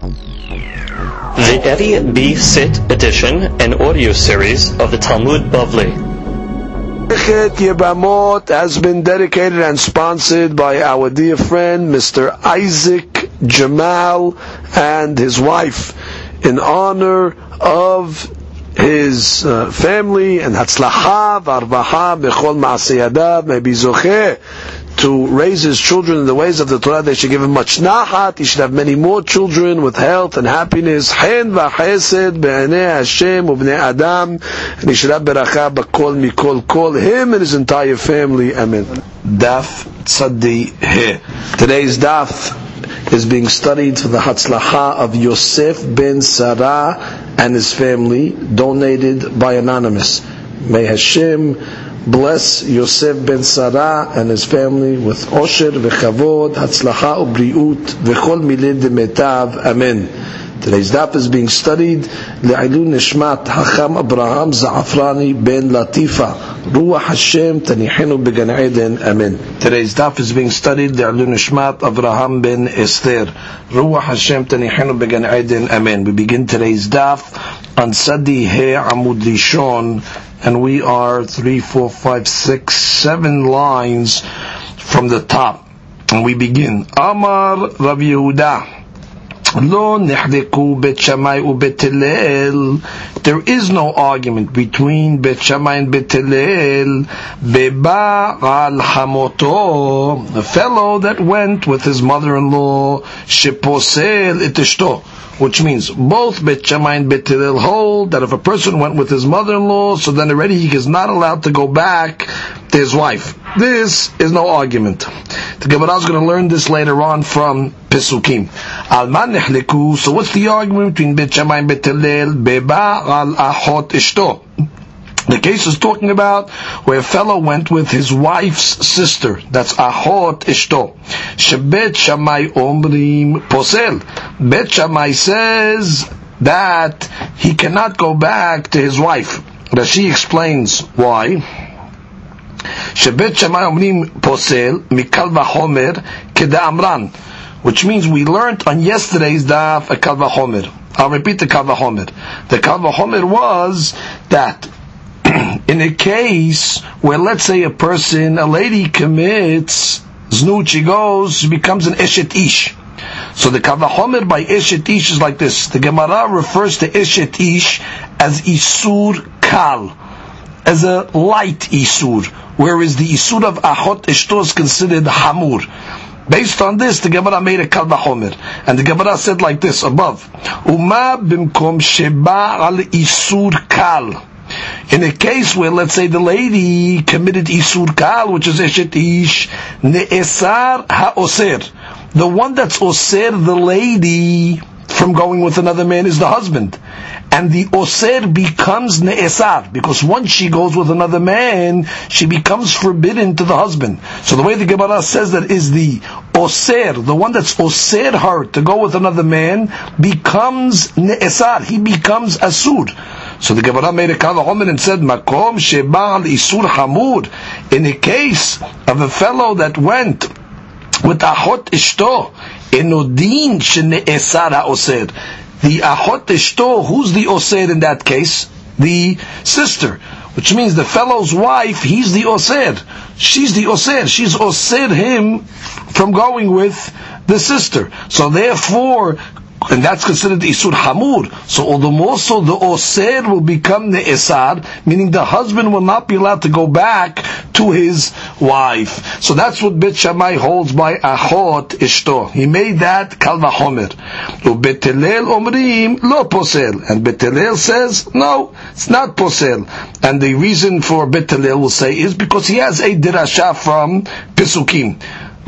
The Eddie B. Sit edition and audio series of the Talmud Bavli. Masechet Yebamot has been dedicated and sponsored by our dear friend Mr. Isaac Jamal and his wife in honor of his uh, family and Hatzlacha v'arvaha bechol ma'asiyadav may to raise his children in the ways of the Torah. They should give him much nahat. He should have many more children with health and happiness. Hen v'chesed be'anei Hashem u'bnei Adam. And he should have beracha b'kol mikol kol. Him and his entire family. Amen. Daf tzadi he. Today's daf is being studied for the Hatzlacha of Yosef ben Sarah and his family, donated by Anonymous. May Hashem bless Yosef ben Sarah and his family with Osher v'chavod, Hatzlacha u'briut, v'chol milid demetav. Amen. Today's daf is being studied Le'ilun Nishmat Hacham Abraham Za'afrani Ben Latifa Ruach Hashem Tanihenu Began Eden Amen Today's daf is being studied Le'ilun Nishmat Abraham Ben Esther Ruach Hashem Tanihenu Began Eden Amen We begin today's daf on Sadi He Amud Lishon and we are three, four, five, six, seven lines from the top. And we begin. Amar Rav Yehuda Lo nechdeku bet Shammai ubet There is no argument between bet Shammai and bet Hillel. Beba al hamoto, a fellow that went with his mother-in-law, sheposel itishto. Which means both Bet Shammai and Bet Hillel hold that if a person went with his mother-in-law, so then already he is not allowed to go back to his wife. This is no argument. The Gemara is going to learn this later on from Pesukim. Alman nehleku. So what's the argument between Bet Shammai and Bet Hillel? Beba al achot ishto. The case is talking about where a fellow went with his wife's sister. That's Ahot Ishto. Shebet Shammai Omrim Posel. Bet Shammai says that he cannot go back to his wife. Rashi explains why. Shammai Omrim Posel Mikal Vachomer Amran, Which means we learned on yesterday's daf a Kal Vachomer. I'll repeat the Kal Vachomer. The Kal Vachomer was that in a case where, let's say, a person, a lady commits znut, she goes, she becomes an eshet ish. So the kavahomer by eshet ish is like this. The Gemara refers to eshet ish as isur kal, as a light isur, whereas the isur of ahot eshto is considered hamur. Based on this, the Gemara made a kal vachomer, and the Gemara said like this above: Uma bimkom sheba al isur kal. In a case where, let's say, the lady committed isur kal, which is eshet ish, ne'esar ha'oser. The one that's oser the lady from going with another man is the husband. And the oser becomes ne'esar, because once she goes with another man, she becomes forbidden to the husband. So the way the Gemara says that is the oser, the one that's oser her to go with another man, becomes ne'esar, he becomes asur. So the Gemara made a kavahomer and said, Makom shebal isur hamur. In the case of a fellow that went with ahot ishto, enodin shene'esar ha'oser. The ahot ishto, who's the oser in that case? The sister. Which means the fellow's wife, he's the oser. She's the oser. She's oser him from going with the sister. So therefore, and that's considered isur hamur. So all the more so the oser will become the esar, meaning the husband will not be allowed to go back to his wife. So that's what Bet Shammai holds by achot ishto. He made that kal vachomer. Ubetelel omrim lo posel, and Bet Hillel says no, it's not posel. And the reason for Bet Hillel will say is because he has a dirasha from Pesukim.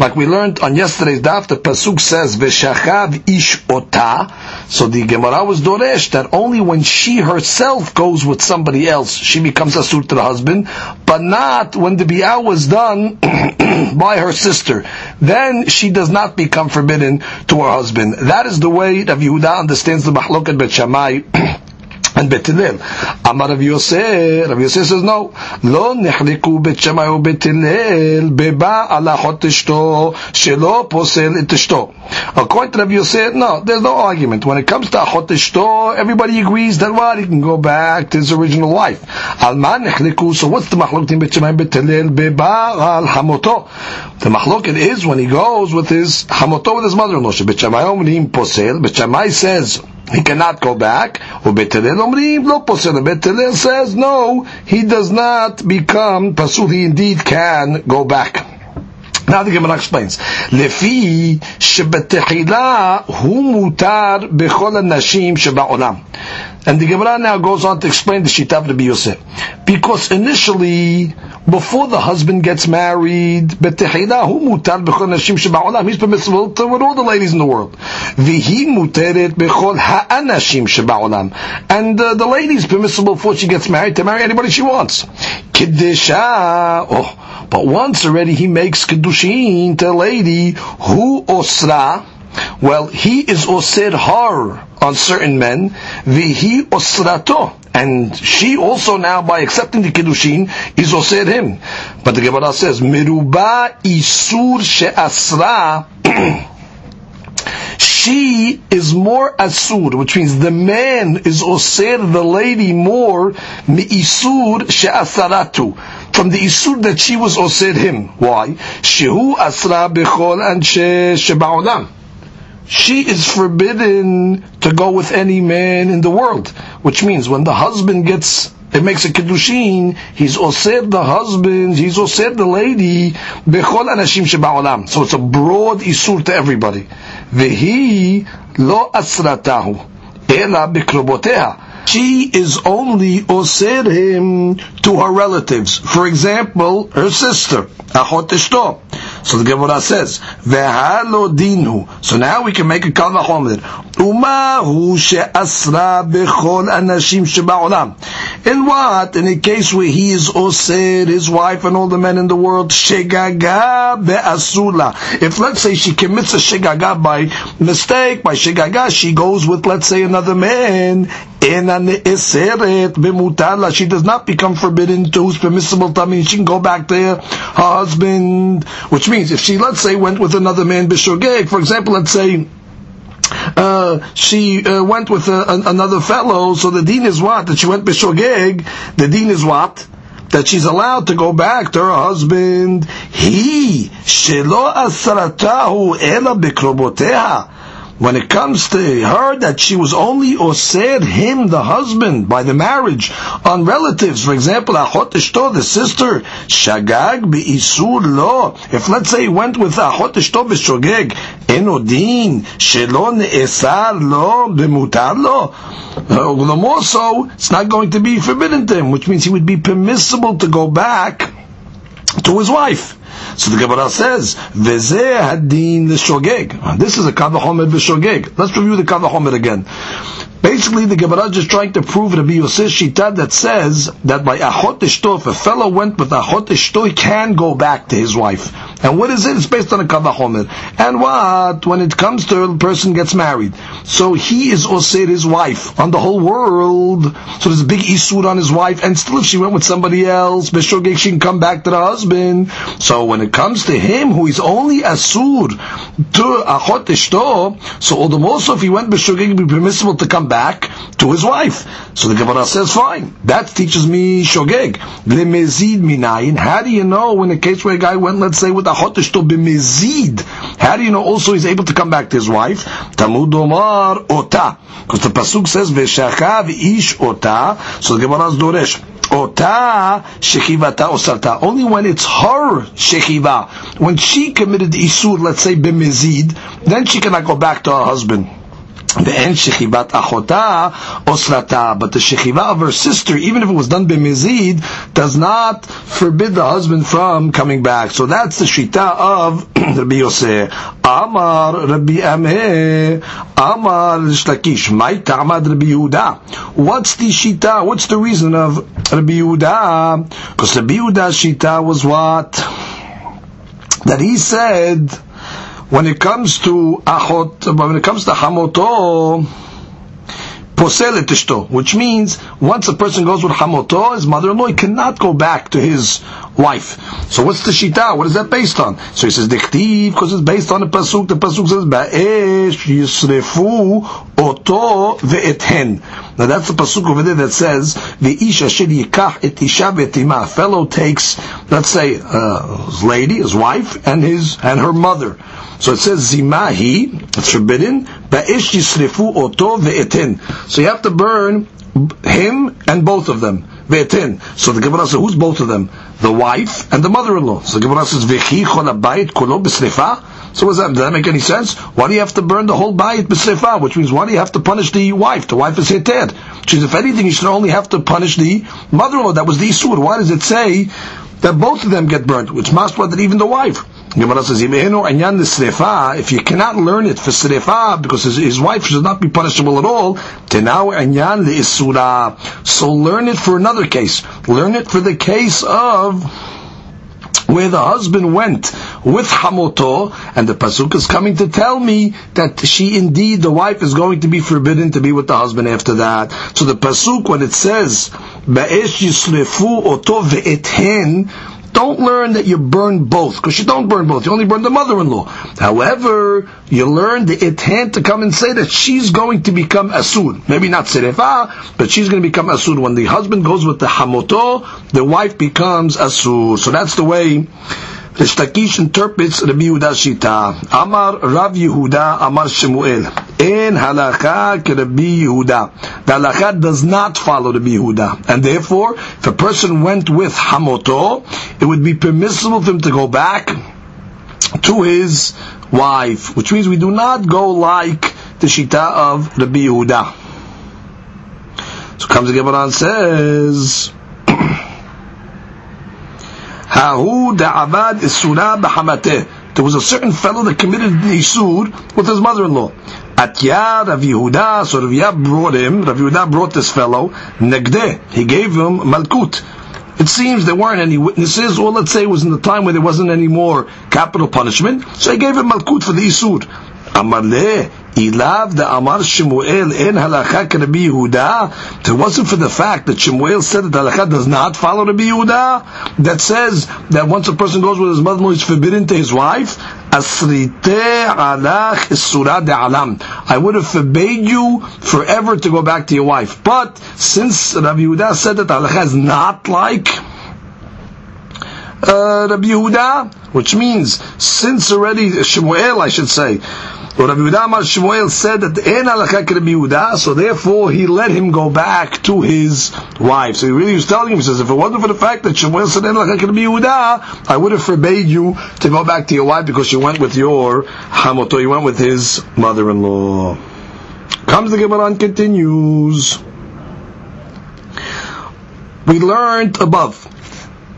Like we learned on yesterday's daf, the pasuk says "V'shachav ish ota." So the Gemara was doresh that only when she herself goes with somebody else, she becomes asur to the husband, but not when the bi'ah was done by her sister. Then she does not become forbidden to her husband. That is the way that Yehuda understands the mahloket bet Shammai. And Bet Hillel. Amar Rav Yosef. Rav Yosef says no. Lo nechliku bet Shemay u Bet Hillel beba ala hot ishto shelo posel it ishto. According to Rav Yosef, no, there's no argument. When it comes to hot ishto, everybody agrees that what? Can go back to his original wife. Al ma nechliku, so what's the machloket tim bet Shemay beba al hamoto? The machloket is when he goes with his hamoto with his mother-in-law. Bet Shemay u posel, bet says, he cannot go back. Ubet Hillel says, no, he does not become Pasul, he indeed can go back. Now the Gemara explains, לפי שבתחילה הוא מותר בכל הנשים שבעולם. And the Gemara now goes on to explain the Shita of Rabbi Yosef. Because initially, before the husband gets married, בתחילה הוא מותר בכל הנשים שבעולם. He's permissible to with all the ladies in the world. והיא מותרת בכל האנשים שבעולם. And uh, the lady is permissible before she gets married to marry anybody she wants. Kedisha, oh, but once already he makes kedushin to lady who osra, well, he is osir her on certain men, vihi osrato, and she also now by accepting the kiddushin is osir him. But the Gemara says, miruba isur she'asra, she is more asur, which means the man is osir the lady more mi'isur she'asaratu from the isur that she was osir him. Why? Shehu asra bechol and sheba'olam. She is forbidden to go with any man in the world, which means when the husband gets it makes a kiddushin, he's osir the husband, he's osir the lady, bechol anashim sheba'olam. So it's a broad isur to everybody. Vehi lo asratahu, ela bikroboteha she is only osir him to her relatives. For example, her sister, achot ishto. So the Gemara says, "Vehalo dinu." So now we can make a kal vachomer. Umahu she'asra bechol anashim sheba'olam. In what? In a case where he is osir, his wife and all the men in the world, shegaga be'asula. If let's say she commits a shegaga by mistake, by shegaga, she goes with let's say another man she does not become forbidden to who's permissible mean she can go back to her husband, which means if she, let's say, went with another man, bishogeg, for example, let's say, uh, she uh, went with a, a, another fellow, so the dean is what? That she went bishogeg, the dean is what? That she's allowed to go back to her husband. He, shelo asaratahu ela bikroboteha when it comes to her that she was only or said him, the husband, by the marriage on relatives. For example, achot ishto, the sister, shagag isur lo. If let's say he went with achot ishto b'shogeg, enodin shelo ne'esar lo b'mutar lo. Uh, the more so, it's not going to be forbidden to him, which means he would be permissible to go back to his wife. So the Gemara says, "Veze hadin l'shogeg." This is a kavahomer b'shogeg. Let's review the kavahomer again. Basically, the Gemara is trying to prove Rabbi Yosef Shita that says that by Achot Ishto, if a fellow went with Achot Ishto, he can go back to his wife. And what is it? It's based on a Kavachomer. And what? When it comes to a person gets married. So he is Osir, his wife, on the whole world. So there's a big Isur on his wife. And still if she went with somebody else, Beshogeg, she can come back to the husband. So when it comes to him, who is only Asur to Achot Ishto, so all the more so if he went Beshogeg, it would be permissible to come back to his wife. So the Gemara says, fine. That teaches me shogeg. Lemezid minayin. How do you know in a case where a guy went, let's say, with a chotish to b'mezid? How do you know also he's able to come back to his wife? Tamud Omar ota. Because the pasuk says, v'shachav ish ota. So the Gemara is doresh. Ota shechivata osarta. Only when it's her shechiva. When she committed isur, let's say, b'mezid, then she cannot go back to her husband. ואין שכיבת אחותה osrata, but the shechiva of her sister, even if it was done b'mizid, does not forbid the husband from coming back. So that's the shita of Rabbi Yosef. Amar Rabbi Ameh, Amar Shlakish, Mai Ta'amad Rabbi Yehuda. What's the shita? What's the reason of Rabbi Yehuda? Because Rabbi Yehuda's shita was what? That he said, when it comes to achot, when it comes to hamoto, posel tishto, which means once a person goes with hamoto, his mother-in-law, he cannot go back to his wife. So what's the shita? What is that based on? So he says dichtiv because it's based on the pasuk. The pasuk says ba'esh yisrefu oto ve'ethen. Now that's the pasuk over there that says ve'ish asher yikach et isha ve'tima. Fellow takes, let's say, uh, his lady, his wife, and his and her mother. So it says zimahi, it's forbidden. Ba'ish yisrefu oto ve'etin. So you have to burn him and both of them. Ve'etin. So the Gemara says, who's both of them? The wife and the mother-in-law. So Gemara says, ve'chi chol habayit kolo b'srefa. So does that, does that make any sense? Why do you have to burn the whole bayit b'srefa? Which means why do you have to punish the wife? The wife is heted. Which is, if anything, you should only have to punish the mother-in-law. That was the isur. Why does it say that both of them get burnt? Which must that even the wife. Gemara says, if you cannot learn it for srefa, because his, his, wife should not be punishable at all, tenau anyan isura. so learn it for another case. Learn it for the case of where the husband went with Hamoto, and the Pasuk is coming to tell me that she indeed, the wife, is going to be forbidden to be with the husband after that. So the Pasuk, when it says, Ba'esh yislefu oto ve'ethen, don't learn that you burn both, because you don't burn both. You only burn the mother-in-law. However, you learn the etan to come and say that she's going to become asud. Maybe not serefa, but she's going to become asud. When the husband goes with the hamoto, the wife becomes asud. So that's the way the Lakish interprets Rabbi Yehuda Shita. Amar Rav Yehuda, Amar Shemuel. In halakha Rabbi Yehuda. The halakha does not follow Rabbi Yehuda. And therefore, if a person went with Hamoto, it would be permissible for him to go back to his wife. Which means we do not go like the Shita of Rabbi Yehuda. So comes the Gemara and says, Hahu da'avad isura b'hamateh. There was a certain fellow that committed the isur with his mother-in-law. Atya Rav Yehuda, so Rav Yehuda brought him, Rav Yehuda brought this fellow, negdeh, he gave him malkut. It seems there weren't any witnesses, or let's say it was in the time where there wasn't any more capital punishment, so he gave him malkut for the isur. Amarle, Ilav the Amar Shemuel in Halakha Rabbi Yehuda. If it wasn't for the fact that Shemuel said that Halakha does not follow Rabbi Yehuda, that says that once a person goes with his mother-in-law, he's forbidden to his wife. Asrite alach de alam. I would have forbade you forever to go back to your wife. But since Rabbi Yehuda said that Halakha is not like uh, Rabbi Yehuda, which means since already Shemuel, I should say, but Rabbi Yehuda Amar Shmuel said that en alachak Rabbi Yehuda, so therefore he let him go back to his wife. So he really was telling him, he says, if it wasn't for the fact that Shmuel said en alachak Rabbi Yehuda, I would have forbade you to go back to your wife because you went with your hamoto, you went with his mother-in-law. Comes the Gemara and continues. We learned above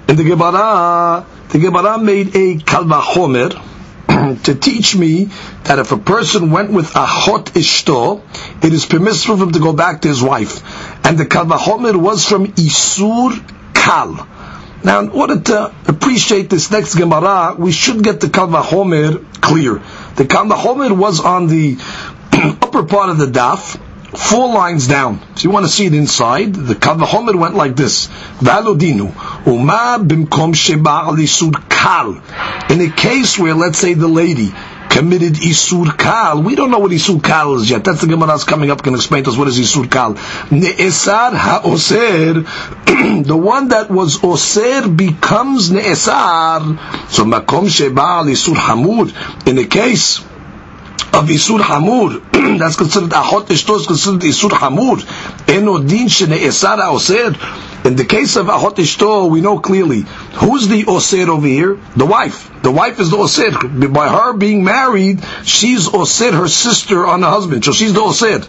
in the Gemara, the Gemara made a kalvachomer to teach me that if a person went with a hot ishto, it is permissible for him to go back to his wife. And the kalvachomer was from Isur Kal. Now, in order to appreciate this next Gemara, we should get the kalvachomer clear. The kalvachomer was on the upper part of the daf, four lines down. So you want to see it inside. The Kavahomer went like this. Valodinu. Uma bimkom sheba al kal. In a case where, let's say, the lady committed Isur Kal. We don't know what Isur Kal is yet. That's the Gemara that's coming up can explain to us what is Isur Kal. Ne'esar ha'oser, the one that was Oser becomes Ne'esar. So Makom Sheba Isur Hamud. In a case of Isur Hamur, that's considered Ahot Ishto is considered Isur Hamur. Eno din shene'esar ha'oser. In the case of Ahot Ishto, we know clearly who's the Osir over here? The wife. The wife is the Osir. By her being married, she's Osir, her sister on the husband. So she's the Osir.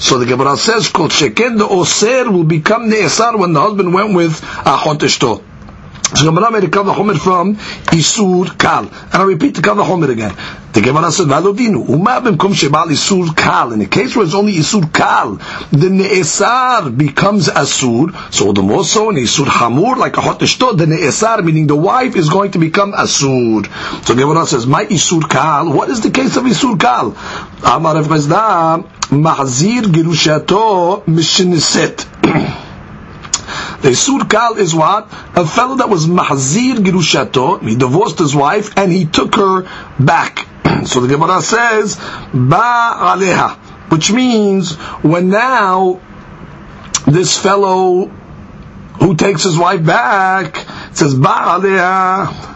So the Gemara says, Kol Sheken, the Osir will become Ne'esar when the husband went with Ahot Ishto. So Gemara made a kal v'chomer from Isur Kal. And I repeat the kal v'chomer again. The Gemara said, V'alodinu, uma b'mkom shebal Isur Kal. In the case where it's only Isur Kal, the Ne'esar becomes Asur. So the more so in Isur Hamur, like a hot ishto, the Ne'esar, meaning the wife, is going to become Asur. So Gemara says, my Isur Kal, what is the case of Isur Kal? Amar Rav Chisda, Mahzir Girushato Mishiniset. The Isur Kal is what? A fellow that was Mahzir Girushato, he divorced his wife, and he took her back. so the Gemara says, Ba Aleha, which means when now this fellow who takes his wife back says, Ba Aleha,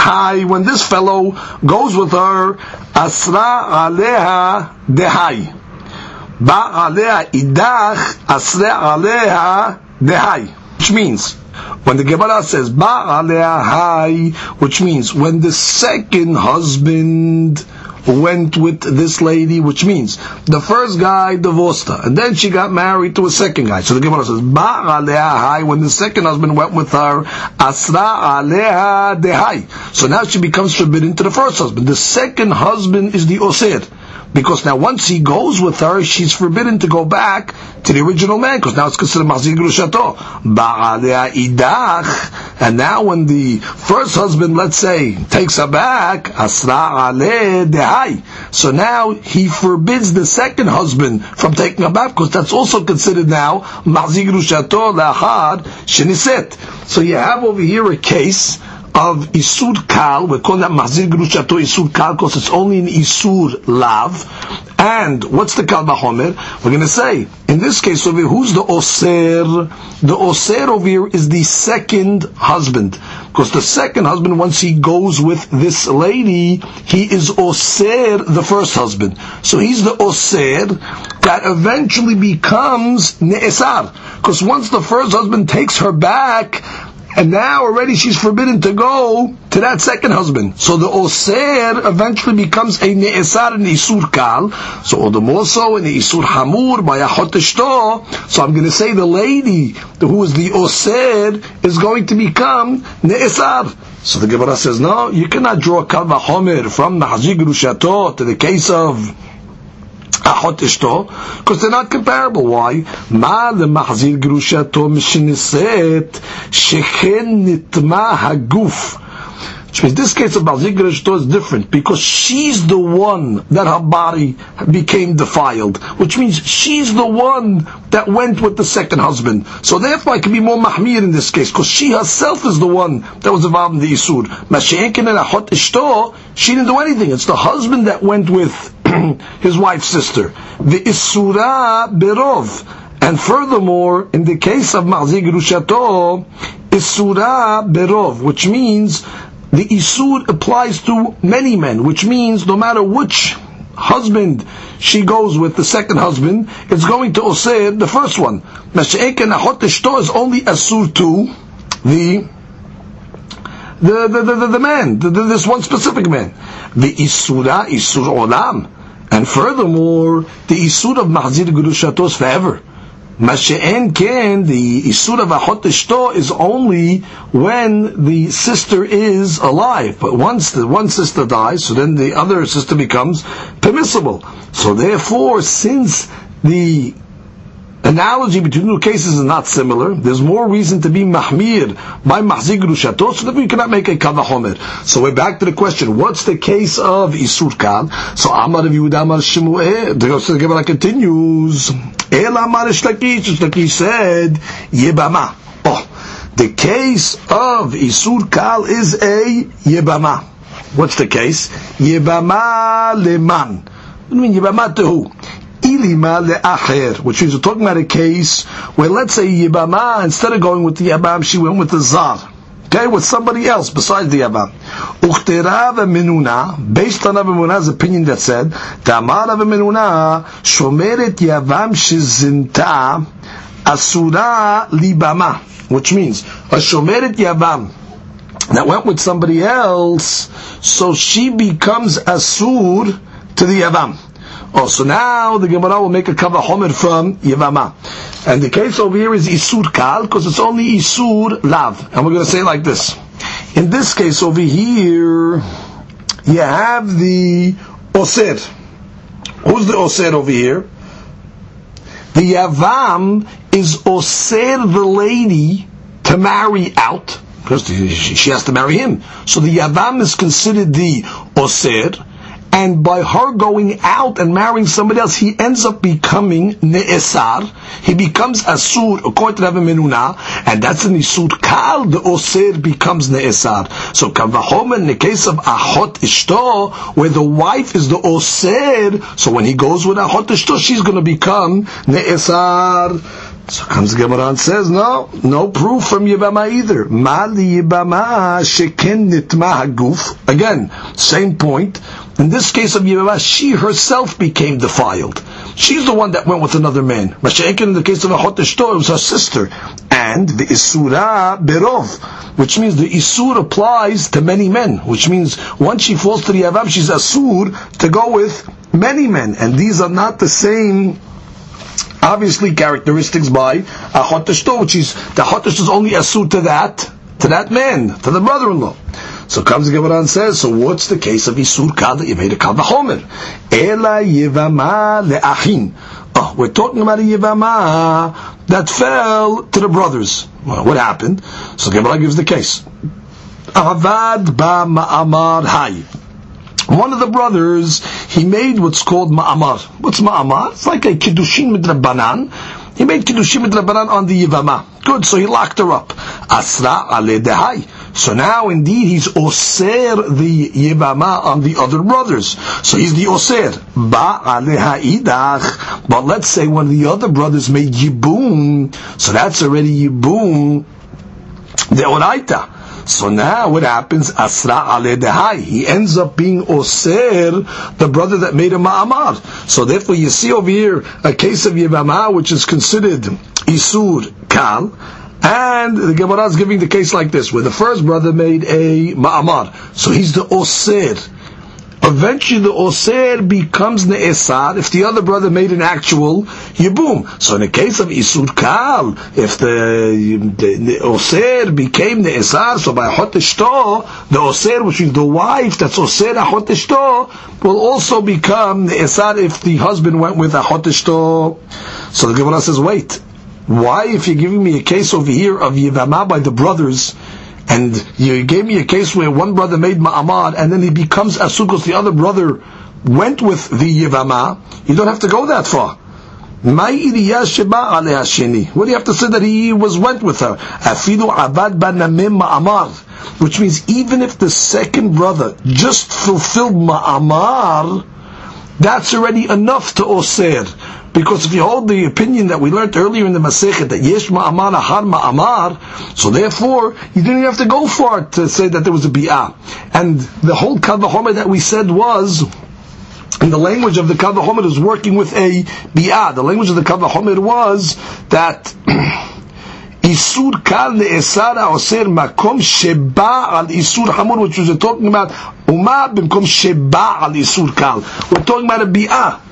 Hi, when this fellow goes with her, Asra Aleha Dehai. Ba Aleha Idach, Asra Aleha Dehai which means when the Gemara says hai, which means when the second husband went with this lady, which means the first guy divorced her, and then she got married to a second guy. So the Gemara says, hai, when the second husband went with her, asra aleha dehai. So now she becomes forbidden to the first husband. The second husband is the osir. Because now once he goes with her, she's forbidden to go back to the original man, because now it's considered Mahzir Grushato. idach. And now when the first husband, let's say, takes her back, Asra Ale Dehai. So now he forbids the second husband from taking her back, because that's also considered now Mahzir Grushato Lahad Sheniset. So you have over here a case of Isur Kal, we're calling that Mahzir Grushato Isur Kal because it's only in Isur Lav. And what's the Kal Bahomer? We're going to say, in this case over here, who's the Oser? The Oser over here is the second husband. Because the second husband, once he goes with this lady, he is Oser, the first husband. So he's the Oser that eventually becomes Ne'esar. Because once the first husband takes her back, and now already she's forbidden to go to that second husband. So the Oser eventually becomes a Ne'esar in Isur Kal. So the more so in the Isur Hamur by a Achot So I'm going to say the lady who is the Oser is going to become Ne'esar. So the Gemara says, no, you cannot draw Kal Vachomer from the Hajig Rushato to the case of Achot Ishto, because they're not comparable. Why? Ma lemachzir grushato mishiniset sheken nitma haguf. Which means this case of Mahzir Grishto is different because she's the one that her body became defiled. Which means she's the one that went with the second husband. So therefore I can be more mahmir in this case because she herself is the one that was involved in the Isur. Mashi'enkin and Achot Ishto, she didn't do anything. It's the husband that went with his wife's sister. The Isura Berov. And furthermore, in the case of Ma'zi Gerushato, Isura Berov, which means the Isur applies to many men, which means no matter which husband she goes with, the second husband, it's going to Osir, the first one. Masha'ek Ahot is only Asur to the the, the, the, the, man, the, the, this one specific man. The Isura, Isur Olam. And furthermore, the Isur of Mahzir Gurushato is forever. Mashe'en ken, the Isur of Achot Ishto is only when the sister is alive. But once the one sister dies, so then the other sister becomes permissible. So therefore, since the analogy between the two cases is not similar. There's more reason to be mahmir by mahzig rushato, so that we cannot make a kavahomer. So we're back to the question: What's the case of isur kal? So Amar of Yehuda Amar. The Gemara continues. El Amar Shlakish. Shlakish said yebama. Oh, the case of isur kal is a yebama. What's the case? Yebama leman. What do you mean yebama to who? Ilima le'acher, which means we're talking about a case where let's say Yibama, instead of going with the Yabam, she went with the Zar. Okay, with somebody else besides the Yabam. Uchterav Minuna, based on Rabbi opinion that said, Tamar Rabbi Shomeret Yavam Shizinta, Asura Libama, which means, a Shomeret Yavam, that went with somebody else, so she becomes Asur to the Yavam. Oh, so now the Gemara will make a kavahomer from Yevama. And the case over here is Isur Kal, because it's only Isur Lav. And we're going to say like this. In this case over here, you have the Osir. Who's the Osir over here? The Yavam is Osir the lady to marry out, because she has to marry him. So the Yavam is considered the Osir, and by her going out and marrying somebody else, he ends up becoming ne'esar. He becomes asur, according to Rabbi Menuna, and that's an isur kal, the osir becomes ne'esar. So kavahom in the case of ahot ishto, where the wife is the osir, so when he goes with ahot ishto, she's going to become ne'esar. So comes Gemara and says, no, no proof from Yibama either. Mali Yibama sheken nitma haguf. Again, same point. In this case of Yibama, she herself became defiled. She's the one that went with another man. Mashenkin, in the case of Ahot it was her sister. And the Isura Berov, which means the Isur applies to many men, which means once she falls to the Yavam, she's Asur to go with many men. And these are not the same obviously characteristics by a choteshto, which is the chotesh is only asur to that to that man, to the brother-in-law. So comes the Gemara and says, so what's the case of Isur Kal that you made a Kal V'chomer? Ela Yivama Le'achin. Oh, we're talking about a Yivama that fell to the brothers. Well, what happened? So Gemara gives the case. Avad ba ma'amar hay. One of the brothers, he made what's called ma'amar. What's ma'amar? It's like a kiddushin midrabanan. He made kiddushin midrabanan on the yivama. Good, so he locked her up. Asra ale dehai. So now indeed he's oser the yivama on the other brothers. So he's the oser. But let's say one of the other brothers made yibum. So that's already yibum. The oraita. So now what happens? Asra ale dehai. He ends up being Oser, the brother that made a Ma'amar. So therefore you see over here a case of Yevama, which is considered Isur Kal, and the Gemara is giving the case like this, where the first brother made a Ma'amar. So he's the osir. eventually the osir becomes Ne'esar if the other brother made an actual Yibum. So in the case of Isur Kal, if the, the, the Oser became Ne'esar, so by Hoteshto, the osir, which is the wife that's Oser Hoteshto, will also become Ne'esar if the husband went with a Hoteshto. So the Gemara says, wait, why if you're giving me a case over here of Yivama by the brothers, and you gave me a case where one brother made ma'amad and then he becomes asukos, the other brother went with the yivama. You don't have to go that far. What do you have to say that he was went with her? Which means even if the second brother just fulfilled ma'amar, that's already enough to osir. Because if you hold the opinion that we learned earlier in the Masechet that yesh ma'amar ahar ma'amar, so therefore you didn't have to go far to say that there was a bi'ah. And the whole kavahomer that we said was in the language of the kavahomer is working with a bi'ah. The language of the kavahomer was that Isur kal ne'esar ha'oser makom sheba al isur hamur, which was talking about umah b'mkom sheba al isur kal. We're talking about a bi'ah.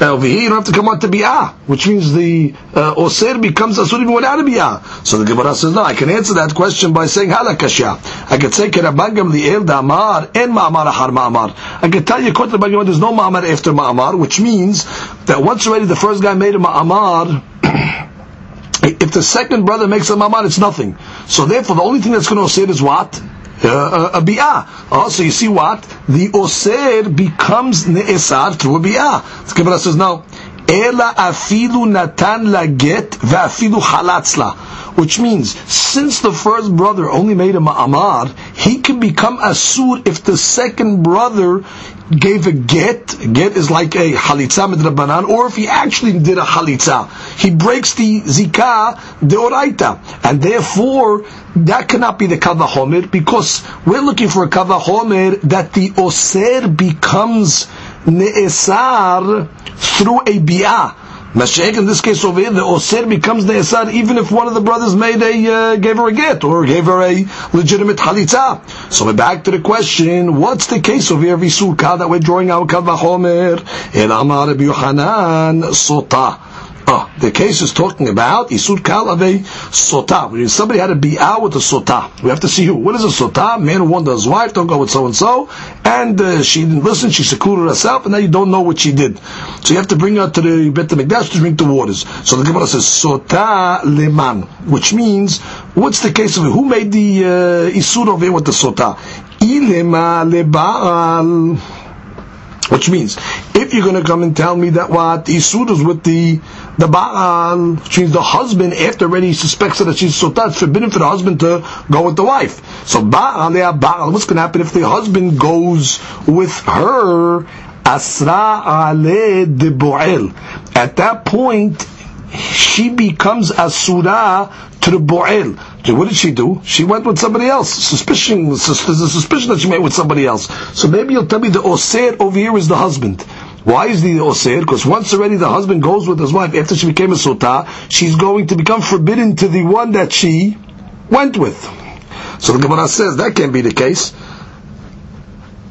Now over here you don't have to come out to bi'ah, which means the uh, becomes asur even without a bi'ah. So the Gemara says, no, I can answer that question by saying halakashya. I could say k'Rabban Gamliel da'amar en ma'amar ahar ma'amar. I could tell you, to the Bangam, there's no ma'amar after ma'amar, which means that once already the first guy made a ma'amar, if the second brother makes a ma'amar, it's nothing. So therefore, the only thing that's going to osir is what? Uh, a bi'ah. Oh, so you see what? The osir becomes ne'esar through a bi'ah. The Gemara says, no. Ela afilu natan la get va'afilu halatzla. Which means, since the first brother only made a ma'amar, he can become asur if the second brother gave a get, get is like a halitza midrabanan, or if he actually did a halitza, he breaks the zikah deoraita, and therefore that cannot be the kavahomer because we're looking for a kavahomer that the oser becomes ne'esar through a bi'ah. Mashiach, in this case over here, the Osir becomes the Esad even if one of the brothers made a, uh, gave her a get or gave her a legitimate Chalitza. So we're back to the question, what's the case of Isur Kal that we're drawing out Kal Vachomer? El Amar Yohanan Sota. Oh, the case is talking about Isur Kal of a Sota. Somebody had to be out with a Sota. We have to see who. What is a Sota? Man who warned his wife, don't go with so and so. And uh, she didn't listen, she secluded herself, and now you don't know what she did. So you have to bring her to the Bet HaMikdash to drink the waters. So the Gemara says, Sota Leman, which means, what's the case of it? Who made the uh, Isur over here with the Sota? Ilema Lebaal. Which means, if you're going to come and tell me that what Isur is with the the Baal, which means the husband, after already suspects that she's Sotah, it's forbidden for the husband to go with the wife. So Baal, Baal, what's going to happen if the husband goes with her? Asra ale de. At that point, she becomes Asura to the Boel. What did she do? She went with somebody else. Suspicion, there's a suspicion that she met with somebody else. So maybe you'll tell me the Osir over here is the husband. Why is the Osir? Because once already the husband goes with his wife after she became a Sotah, she's going to become forbidden to the one that she went with. So the Gemara says that can't be the case.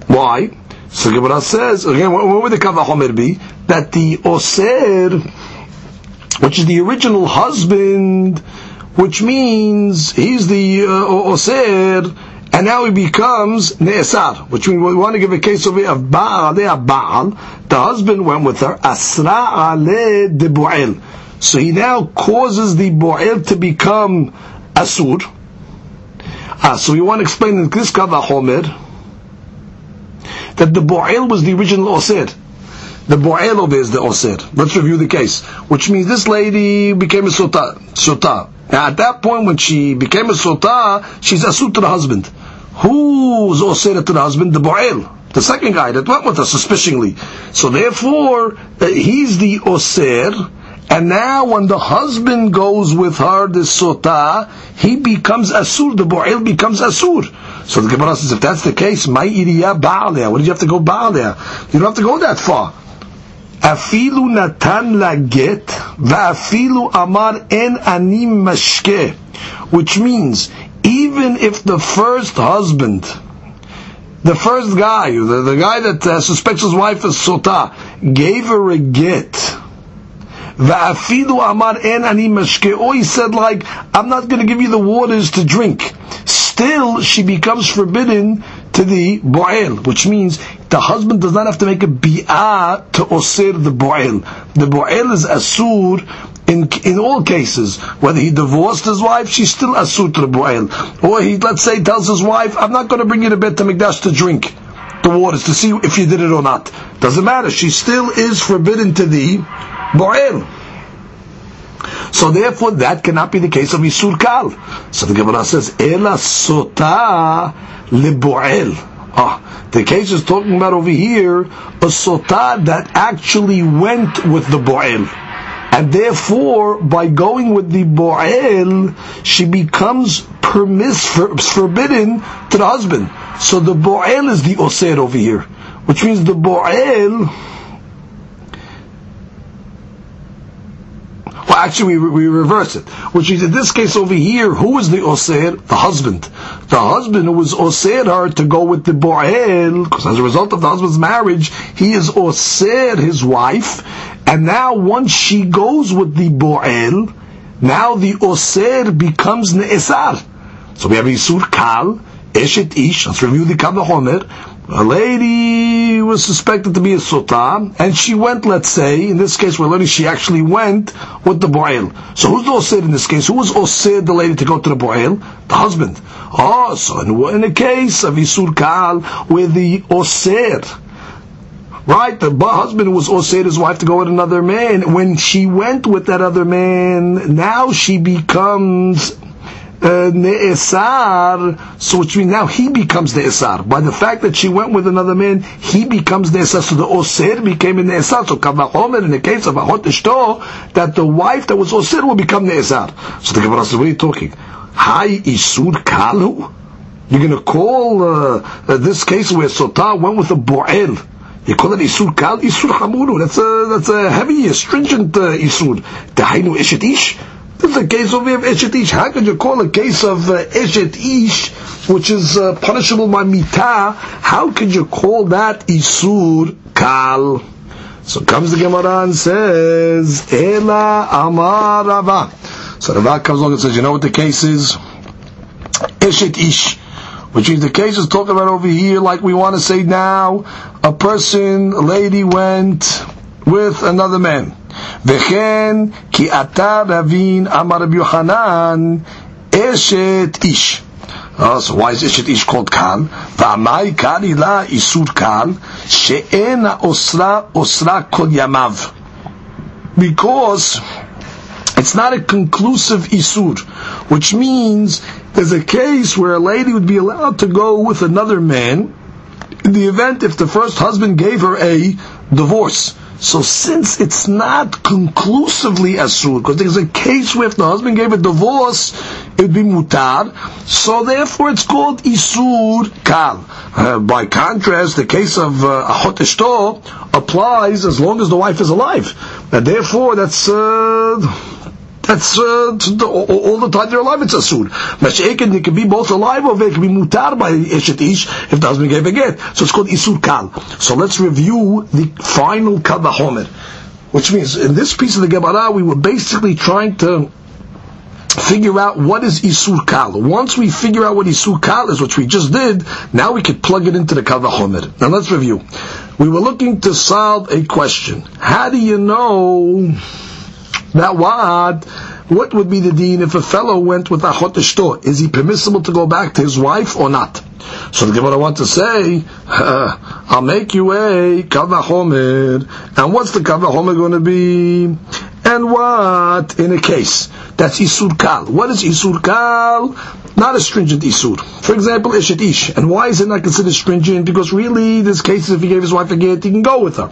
Why? So the Gemara says, again, what would the Kavahomer be? That the Osir, which is the original husband, which means he's the uh, Osir, and now he becomes Ne'esar, which means we want to give a case of, of Baal, Baal, the husband went with her, Asra Ale de Bu'el. So he now causes the Bu'el to become Asur. Ah, so we want to explain in this Homer that the Bu'el was the original Osir. The Bu'el over is the Osir. Let's review the case. Which means this lady became a Sota. Sota. Now at that point when she became a Sota, she's Asur to the husband. Who's Osir to the husband? The Bu'el the second guy that went with her suspiciously. So therefore, uh, he's the Osir, and now when the husband goes with her, the Sota, he becomes Asur, the Bo'el becomes Asur. So the Gemara says, if that's the case, my iriya Baaleh. What did you have to go Baaleh? You don't have to go that far. Afilu natan la get, va'afilu amar en anim mashke. Which means, even if the first husband, the first guy, the, the guy that uh, suspects his wife is Sota, gave her a get. Va'afidu amar en ani mashke. he said like, I'm not going to give you the waters to drink. Still, she becomes forbidden to the bo'el, which means the husband does not have to make a bi'ah to osir the bo'el. The bo'el is asur in in all cases, whether he divorced his wife, she's still asur to the bo'el. Or he, let's say, tells his wife, I'm not going to bring you to Bet HaMikdash to drink the waters to see if you did it or not. Doesn't matter. She still is forbidden to the bo'el. So therefore, that cannot be the case of Isur Kal. So the Gemara says, Ela sota le'bo'el. Ah, the case is talking about over here, a sota that actually went with the bo'el. And therefore, by going with the bo'el, she becomes permiss, forbidden to the husband. So the bo'el is the osir over here. Which means the bo'el, well actually we, we reverse it. Which means in this case over here, who is the osir? The husband. The husband who was osir her to go with the bo'el, because as a result of the husband's marriage, he is osir his wife, and now once she goes with the Bo'el, now the Osir becomes Ne'esar. So we have Isur Kal, Eshet Ish, let's review the Kavahomer. A lady was suspected to be a Sota, and she went, let's say, in this case we're learning she actually went with the Bo'el. So who's the Oser in this case? Who was Oser the lady to go to the Bo'el? The husband. Oh, so in, in the case of Isur Kal, where the osir Right? The husband was osir his wife to go with another man. When she went with that other man, now she becomes ne'esar, so which means now he becomes ne'esar. By the fact that she went with another man, he becomes ne'esar. So the osir became a ne'esar. So kavachomer in the case of ahot ishto, that the wife that was osir will become ne'esar. So the Gemara says, what are you talking? Hi isur kalu? You're going to call uh, uh, this case where Sotah went with a bo'el You call it Isur Kal, Isur Hamuru. That's a, that's a heavy, stringent uh, Isur. Dahainu Ishet Ish. This is a case of Eshet Ish. How could you call a case of uh, Eshet Ish, which is uh, punishable by Mitah, how could you call that Isur Kal? So comes the Gemara and says, Ela Amar Rava. So Rava comes along and says, you know what the case is? Eshet Ish. Which means the case is talking about over here, like we want to say now, a person, a lady went with another man. וכן כי אתה רבין אמר רבי יוחנן אשת איש. Uh, so why is Ishet Ish called Kal? V'amai kari la isur Kal she'en osra osra kol yamav. Because it's not a conclusive Isur, which means there's a case where a lady would be allowed to go with another man in the event if the first husband gave her a divorce. So since it's not conclusively asur, because there's a case where if the husband gave a divorce, it would be mutar, so therefore it's called isur kal. Uh, by contrast, the case of uh, ahot applies as long as the wife is alive. And therefore that's, uh, that's uh, all, the time they're alive. It's asur. Masha'ekin, it can be both alive or it can be mutar by eshet ish if the husband gave a get. So it's called isur kal. So let's review the final kavahomer, which means in this piece of the Gemara we were basically trying to figure out what is Isur Kal. Once we figure out what Isur Kal is, which we just did, now we could plug it into the Kavahomer. Now let's review. We were looking to solve a question. How do you know now what? What would be the dean if a fellow went with achot ishto? Is he permissible to go back to his wife or not? So the Gemara wants to say, uh, I'll make you a kavahomer. And what's the kavahomer going to be? And what in a case? That's Isur Kal. What is Isur Kal? Not a stringent Isur. For example, Ishet Ish. And why is it not considered stringent? Because really, this case, if he gave his wife a get, he can go with her.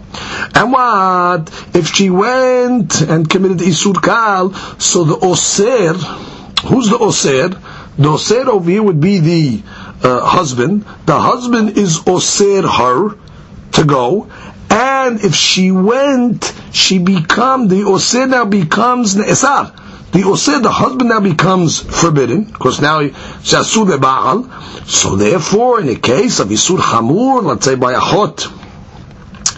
And what? If she went and committed Isur Kal, so the Oser, who's the Oser? The Oser over here would be the uh, husband. The husband is Oser her to go, and if she went, she become the now becomes ne'esar. The osir, the husband now becomes forbidden because now shasur baal. So therefore, in the case of isur hamur, let's say by a hot